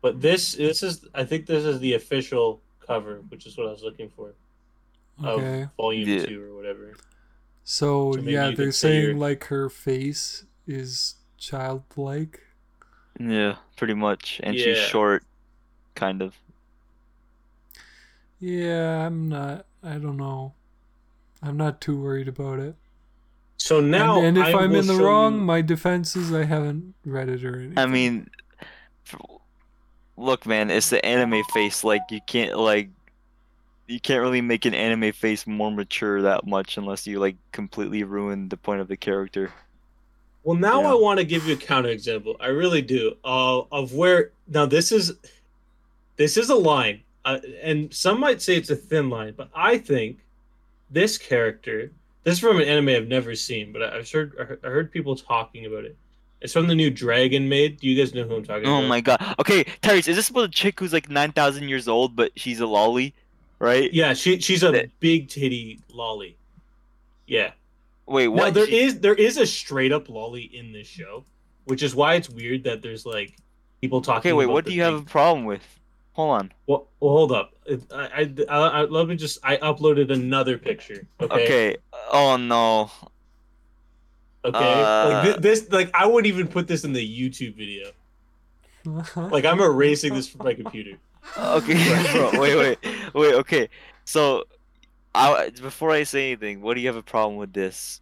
But this this is I think this is the official cover, which is what I was looking for Okay, of volume Yeah. two or whatever. so, so yeah, they're could say saying you're- like her face is childlike. yeah, pretty much, and she's short, kind of. Yeah, I'm not. I don't know. I'm not too worried about it. So now, and, and if I I'm in the wrong, you- my defense is I haven't read it or anything. I mean, look, man, it's the anime face. Like you can't like, you can't really make an anime face more mature that much unless you like completely ruin the point of the character. Well, now Yeah. I want to give you a counter example. I really do. Uh, of where now this is, this is a line, uh, and some might say it's a thin line, but I think this character. This is from an anime I've never seen, but I- I've heard I heard- I heard people talking about it. It's from the new Dragon Maid. Do you guys know who I'm talking Oh about? Oh my god. Okay, Tyrese, is this about a chick who's like nine thousand years old, but she's a lolly, right? Yeah, she she's a That- big titty lolly. Yeah. Wait, Now what? there She- is there is a straight up lolly in this show, which is why it's weird that there's like people talking. Okay, wait. about What do you have a problem with? Hold on. Well, well, hold up. I, I, I, I- let me just. I uploaded another picture. Okay. Okay. Oh no. Okay. Uh, like thi- this, like I wouldn't even put this in the YouTube video. Like I'm erasing this from my computer. Okay, bro. Wait, wait, wait. Okay. So, I before I say anything, what do you have a problem with this?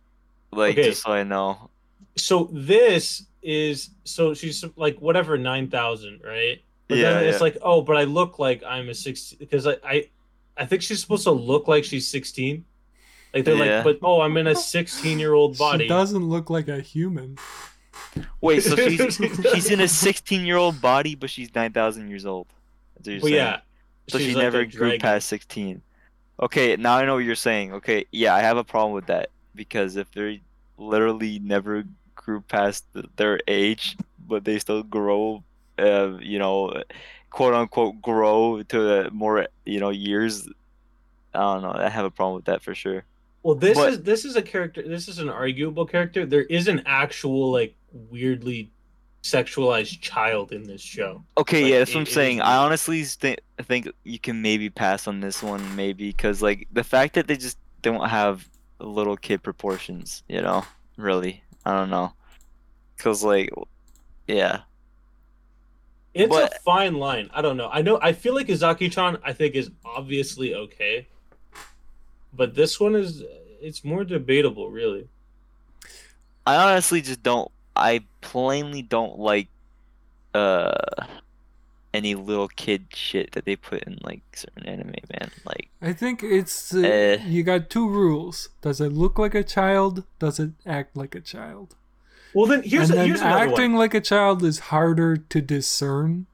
Like, Okay. just so I know. So this is so she's like whatever nine thousand, right? But Yeah, then it's yeah. like, oh, but I look like I'm a sixteen because I, I, I think she's supposed to look like she's sixteen. Like they're Yeah. like, but oh, I'm in a 16 year old body. She doesn't look like a human. Wait, so she's she's in a 16 year old body, but she's 9,000 years old. That's what you're But saying. yeah, So she's she like never a grew dragon. past 16. Okay, now I know what you're saying. Okay, yeah, I have a problem with that because if they literally never grew past th- their age, but they still grow, uh, you know, quote unquote, grow to more, you know, years. I don't know. I have a problem with that for sure. Well, this But- is this is a character. This is an arguable character. There is an actual like weirdly sexualized child in this show. Okay, Like, yeah, that's what I'm it is saying. I honestly th- think you can maybe pass on this one, maybe because like the fact that they just don't have little kid proportions, you know, really, I don't know, because like, yeah, It's a fine line. I don't know. I know. I feel like Izaki-chan. I think is obviously okay, but this one is. It's more debatable, really. I honestly just don't. I plainly don't like uh any little kid shit that they put in like certain anime, man. Like, I think it's uh, Eh. you got two rules. Does it look like a child? Does it act like a child? Well, then here's and then here's another acting one. like a child is harder to discern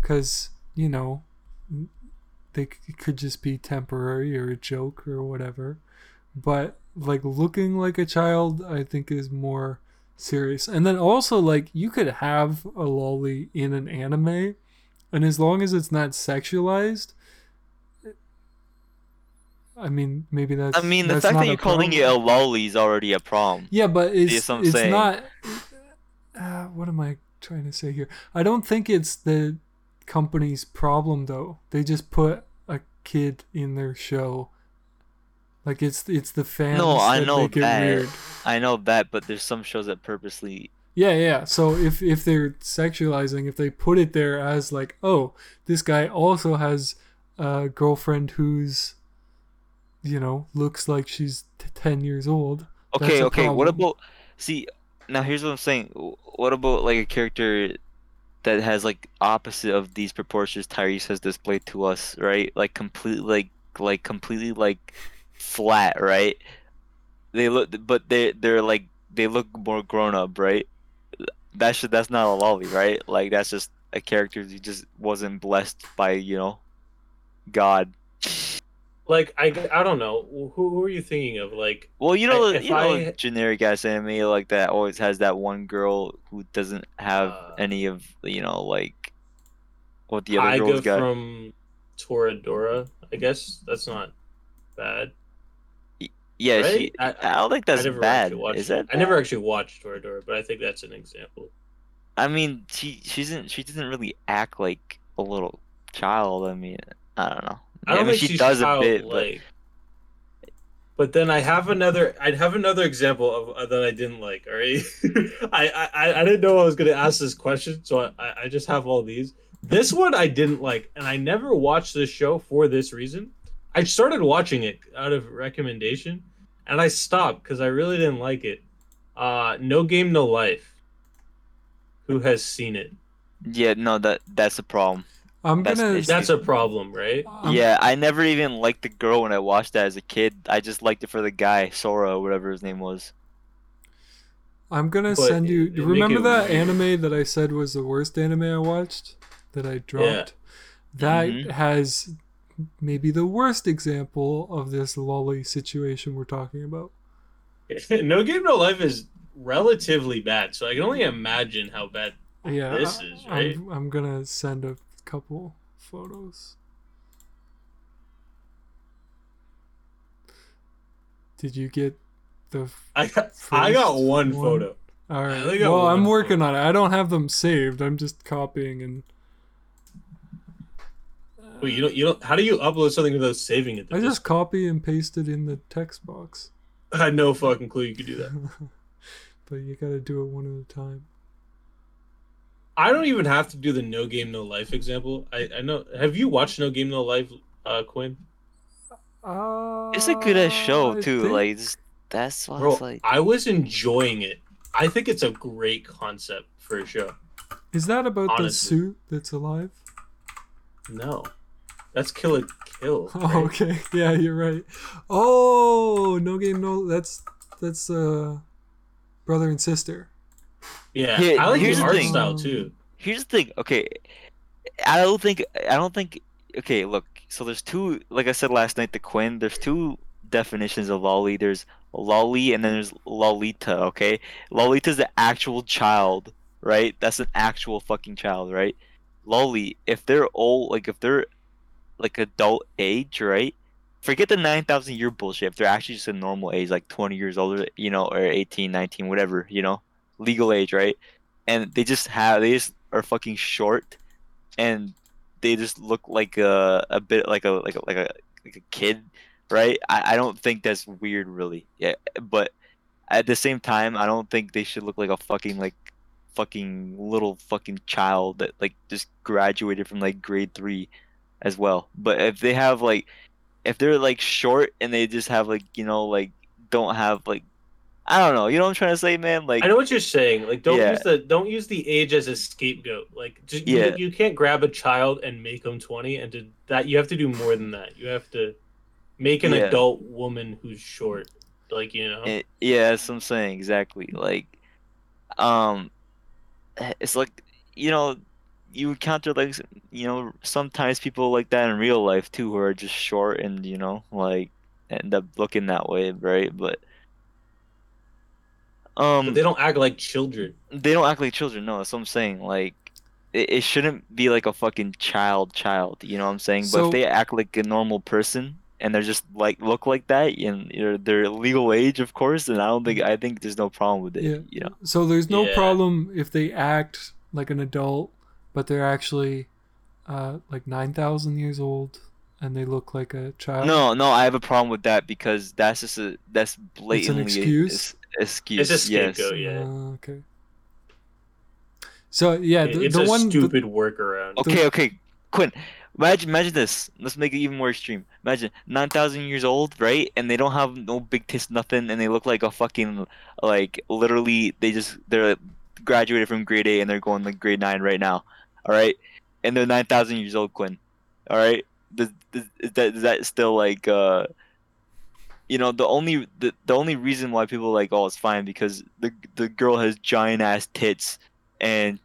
because you know they c- it could just be temporary or a joke or whatever. But like looking like a child, I think is more serious. And then also like you could have a lolly in an anime, and as long as it's not sexualized. I mean, maybe that's. I mean, the fact that you're calling it a lolly is already a problem. Yeah, but it's it's saying. not. Uh, what am I trying to say here? I don't think it's the company's problem though. They just put a kid in their show. Like it's it's the fans. No, I that know make it that. weird. I know that, but there's some shows that purposely Yeah, yeah. So if if they're sexualizing, if they put it there as like, oh, this guy also has a girlfriend who's, you know, looks like she's t- ten years old. Okay, okay. What about see now here's what I'm saying. What about like a character that has like opposite of these proportions Tyrese has displayed to us, right? Like completely like like completely like flat, right? They look but they they're like they look more grown up, right? That should that's not a lolly, right? Like that's just a character who just wasn't blessed by, you know, God. Like I, I don't know. Who, who are you thinking of? Like Well, you know, I- you know, I- generic ass anime like that always has that one girl who doesn't have Uh, any of you know like what the other Taiga girls got. from Toradora. I guess that's not bad. Yeah, right? she. I- I, don't think that's I never bad. Is it. that? I never actually watched Toradora, but I think that's an example. I mean, she she doesn't she doesn't really act like a little child. I mean, I don't know. I don't mean, think she she's does a bit, but. But then I have another. I'd have another example of uh, that I didn't like. All right, I, I I didn't know I was going to ask this question, so I I just have all these. This one I didn't like, and I never watched this show for this reason. I started watching it out of recommendation, and I stopped because I really didn't like it. Uh, no game, no life. Who has seen it? yeah, no, that that's a problem. I'm That's- gonna. it's- That's a problem, right? I'm- yeah, I never even liked the girl when I watched that as a kid. I just liked it for the guy, Sora, whatever his name was. I'm gonna But send you. it- it remember that weird. anime that I said was the worst anime I watched that I dropped? Yeah. That Mhm. has maybe the worst example of this lolly situation we're talking about. no game, no life is relatively bad, so I can only imagine how bad Yeah, This is, right? I'm, I'm gonna send a couple photos. Did you get the? I got, I got one, one. photo. All right. Well, I'm working on it. I don't have them saved. I'm just copying and. Wait, you don't you don't how do you upload something without saving it? I just copy and paste it in the text box. I had no fucking clue you could do that. but you gotta do it one at a time. I don't even have to do the no game no life example. I I know. Have you watched No Game No Life, uh, Quinn? Uh, It's a good ass show too. think- Like that's why Bro, it's like. I was enjoying it. I think it's a great concept for a show. is that about honestly. the suit that's alive? No, that's Kill la Kill. Oh, right? okay. Yeah, you're right. Oh, no game, no. That's that's uh, brother and sister. Yeah, Here- I like here's the the art thing. style too. Here's the thing. Okay, I don't think I don't think. Okay, look. So there's two. Like I said last night, the Quinn. There's two definitions of lolly. There's lolly and then there's lolita. Okay, lolita's the actual child, right? That's an actual fucking child, right? Lolly, if they're old, like if they're like adult age, right? Forget the 9,000 year bullshit. If they're actually just a normal age, like 20 years older, you know, or 18, 19, whatever, you know, legal age, right? And they just have, they just are fucking short and they just look like a, a bit like a, like a, like a, like a kid, right? I, I don't think that's weird, really. Yeah. But at the same time, I don't think they should look like a fucking, like, fucking little fucking child that, like, just graduated from, like, grade three as well. But if they have like if they're like short and they just have like you know like don't have like I don't know, you know what I'm trying to say, man? Like I know what you're saying. Like, don't Yeah. use the don't use the age as a scapegoat. Like, just, Yeah. you, you can't grab a child and make them 20, and to that you have to do more than that. You have to make an Yeah. adult woman who's short. Like, you know, it- yeah, that's what I'm saying exactly. Like um it's like you know you encounter like you know sometimes people like that in real life too who are just short and you know like end up looking that way, right? But um but they don't act like children. they don't act like children. No, that's what I'm saying. Like, it, it shouldn't be like a fucking child, child. You know what I'm saying? but if they act like a normal person and they're just like look like that and they're, they're legal age, of course, and I don't think I think there's no problem with it. Yeah. You know? So there's no Yeah. problem if they act like an adult, but they're actually uh, like nine thousand years old and they look like a child. No, no, I have a problem with that because that's just a that's blatantly a- excuse? a- excuse. It's a yes. scapegoat. yeah. Uh, okay. So yeah, the, it's the a one the- stupid workaround. Okay, okay, Quinn. Imagine, imagine this. Let's make it even more extreme. Imagine nine thousand years old, right? And they don't have no big tits, nothing, and they look like a fucking like literally. They just they're graduated from grade eight and they're going like grade nine right now. All right, and they're nine thousand years old, Quinn. All right, does, does, is that is that still like uh? You know the only the, the only reason why people are like oh it's fine because the the girl has giant ass tits and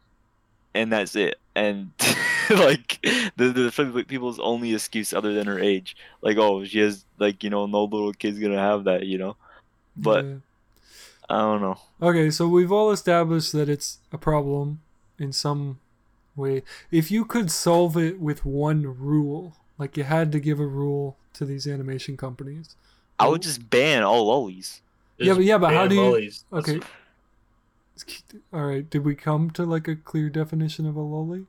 and that's it. And like the the people's only excuse other than her age, like oh she has like you know no little kid's gonna have that, you know. But Yeah. I don't know. Okay, so we've all established that it's a problem in some way. If you could solve it with one rule, like you had to give a rule to these animation companies. I would just ban all lollies. Yeah, but- yeah, but how do you- lollies. Okay. All right, did we come to like a clear definition of a lolly?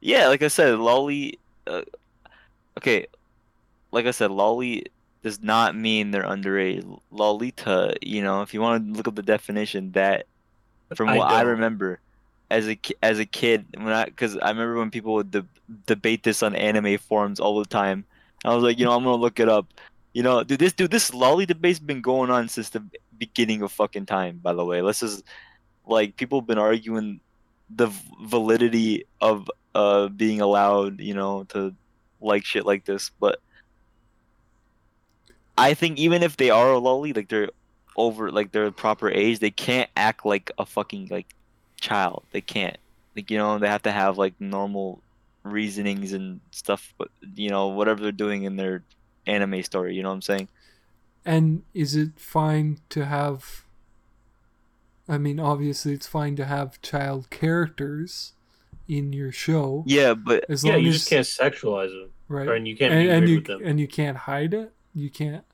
Yeah, like I said, lolly. Uh, okay, like I said, lolly does not mean they're underage. Lolita, you know, if you want to look up the definition, that from I what I, don't. remember as a as a kid when I because I remember when people would de- debate this on anime forums all the time. I was like, you know, I'm gonna look it up. You know, dude, this dude, this lolly debate's been going on since the beginning of fucking time. By the way, let's just like people have been arguing the validity of uh being allowed, you know, to like shit like this, but. I think even if they are a lolly, like they're over, like they're proper age, they can't act like a fucking like child. They can't. Like you know, they have to have like normal reasonings and stuff. But you know, whatever they're doing in their anime story. You know what I'm saying? And is it fine to have I mean, obviously it's fine to have child characters in your show Yeah, but as Yeah, long you as just can't sexualize them, right. or and you can't and, be and weird you with them. and you can't hide it. You can't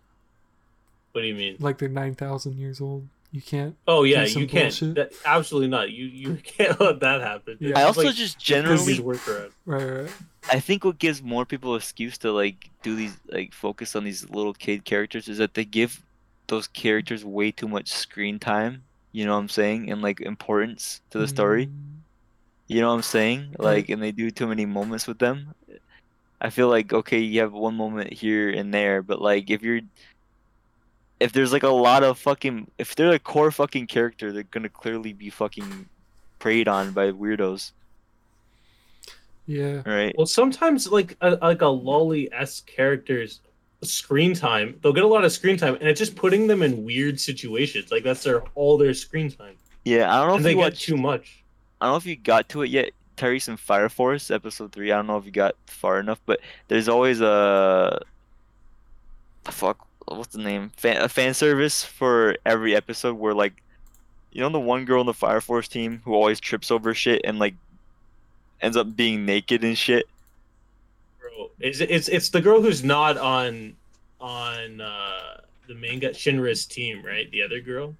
What do you mean? like they're 9000 years old. You can't Oh yeah, some you can't. That, absolutely not. You you can't let that happen. Yeah. I also like- just generally these workaround. right right. I think what gives more people excuse to like do these like focus on these little kid characters is that they give those characters way too much screen time. You know what I'm saying? And like importance to the story. Mm, You know what I'm saying? Like, and they do too many moments with them. I feel like okay, you have one moment here and there, but like if you're if there's like a lot of fucking if they're a core fucking character, they're gonna clearly be fucking preyed on by weirdos. Yeah. right? Well, sometimes like a, like a lolly s character's screen time, they'll get a lot of screen time, and it's just putting them in weird situations. Like that's their all their screen time, Yeah, I don't know and if they watched. too much. I don't know if you got to it yet. Tyrese and Fire Force episode three. I don't know if you got far enough, but there's always a fuck. What's the name? Fan, a fan service for every episode where like, you know, the one girl on the Fire Force team who always trips over shit and like ends up being naked and shit. Bro, it's it's it's the girl who's not on on uh the main guy Shinra's team, right? The other girl,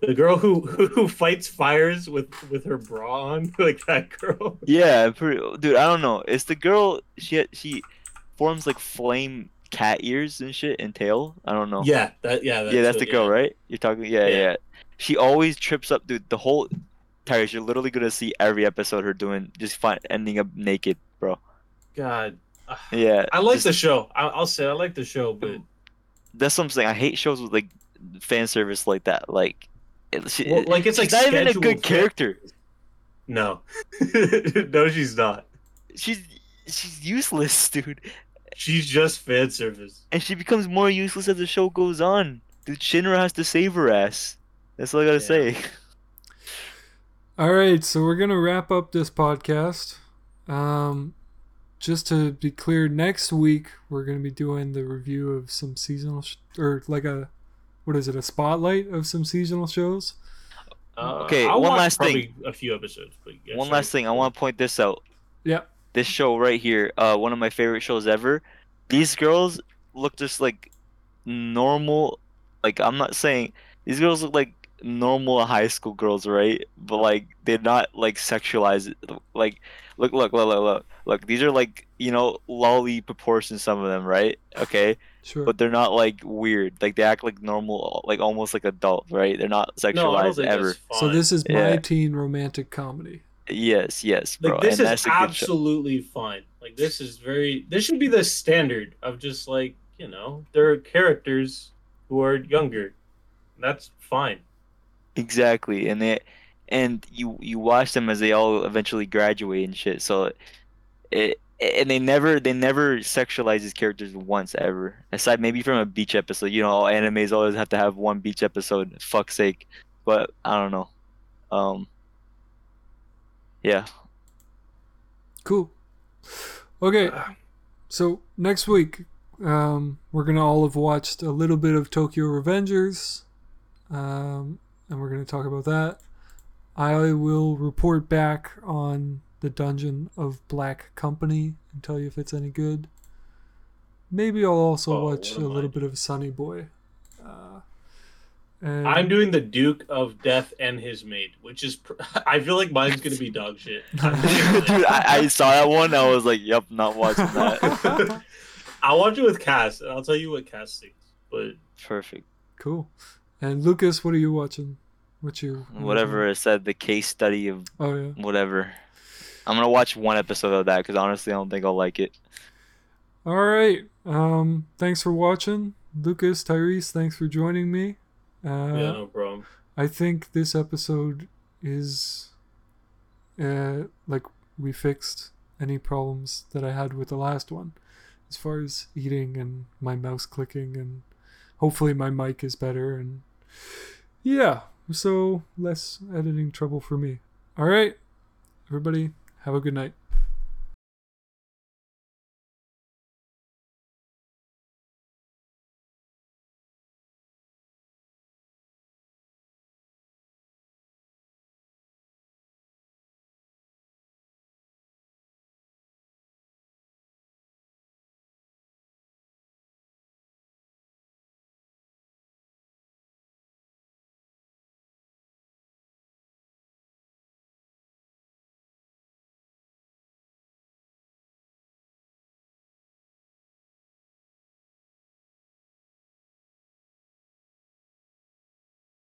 the girl who who fights fires with with her bra on, like that girl. Yeah, pretty, dude. I don't know. It's the girl. She she forms like flame cat ears and shit and tail. I don't know. Yeah, that yeah yeah, that's the girl, right? You're talking. Yeah, Yeah. yeah, She always trips up, dude. The whole Tyrese, you're literally gonna see every episode her doing just fine, ending up naked, bro. God, Yeah, I like just- the show. I, I'll say I like the show, but That's what I'm saying. I hate shows with like fan service like that. Like, it, she, Well, like, it's, she's like, not even a good character. no, no, she's not. She's she's useless, dude. She's just fan service. And she becomes more useless as the show goes on. Dude, Shinra has to save her ass. That's all I gotta Yeah. say. All right, so we're gonna wrap up this podcast. Um, just to be clear, next week we're gonna be doing the review of some seasonal sh- or like a what is it, a spotlight of some seasonal shows. Uh, Okay, I'll one last thing. A few episodes, but yeah, One sorry. last thing, I want to point this out. Yeah. This show right here, uh, one of my favorite shows ever. These girls look just like normal. Like I'm not saying these girls look like normal high school girls, right? But like they're not like sexualized. Like look, look, look, look, look, look. These are like you know lolly proportions. Some of them, right? Okay, Sure. but they're not like weird. Like they act like normal, like almost like adult, right? They're not No, I don't sexualized think ever. so this is my Yeah. teen romantic comedy. Yes, yes, bro. like this and is that's a good show. absolutely fine. Like this is very. This should be the standard of just like you know there are characters who are younger. That's fine. Exactly, and they and you you watch them as they all eventually graduate and shit. So it and they never they never sexualize these characters once ever. Aside maybe from a beach episode, you know, all animes always have to have one beach episode. Fuck's sake, but I don't know. Um, yeah, Cool. Okay, so next week, um, we're gonna all have watched a little bit of Tokyo Revengers, um, and we're gonna talk about that. I will report back on the Dungeon of Black Company and tell you if it's any good. Maybe I'll also Oh, watch a what I little bit of Sunny Boy. Uh, and I'm doing the Duke of Death and his maid, which is. Pr- I feel like mine's gonna be dog shit. dude, I, I saw that one. I was like, "Yep, not watching that." I'll watch it with Cass, and I'll tell you what Cass thinks. But Perfect. cool. And Lucas, what are you watching? What you Whatever it said, the case study of Oh yeah. whatever. I'm gonna watch one episode of that because honestly, I don't think I'll like it. All right. Um, thanks for watching, Lucas, Tyrese. Thanks for joining me. Uh, yeah, no problem. I think this episode is, uh, like we fixed any problems that I had with the last one, as far as eating and my mouse clicking, and hopefully my mic is better and yeah, so less editing trouble for me. All right, everybody, have a good night.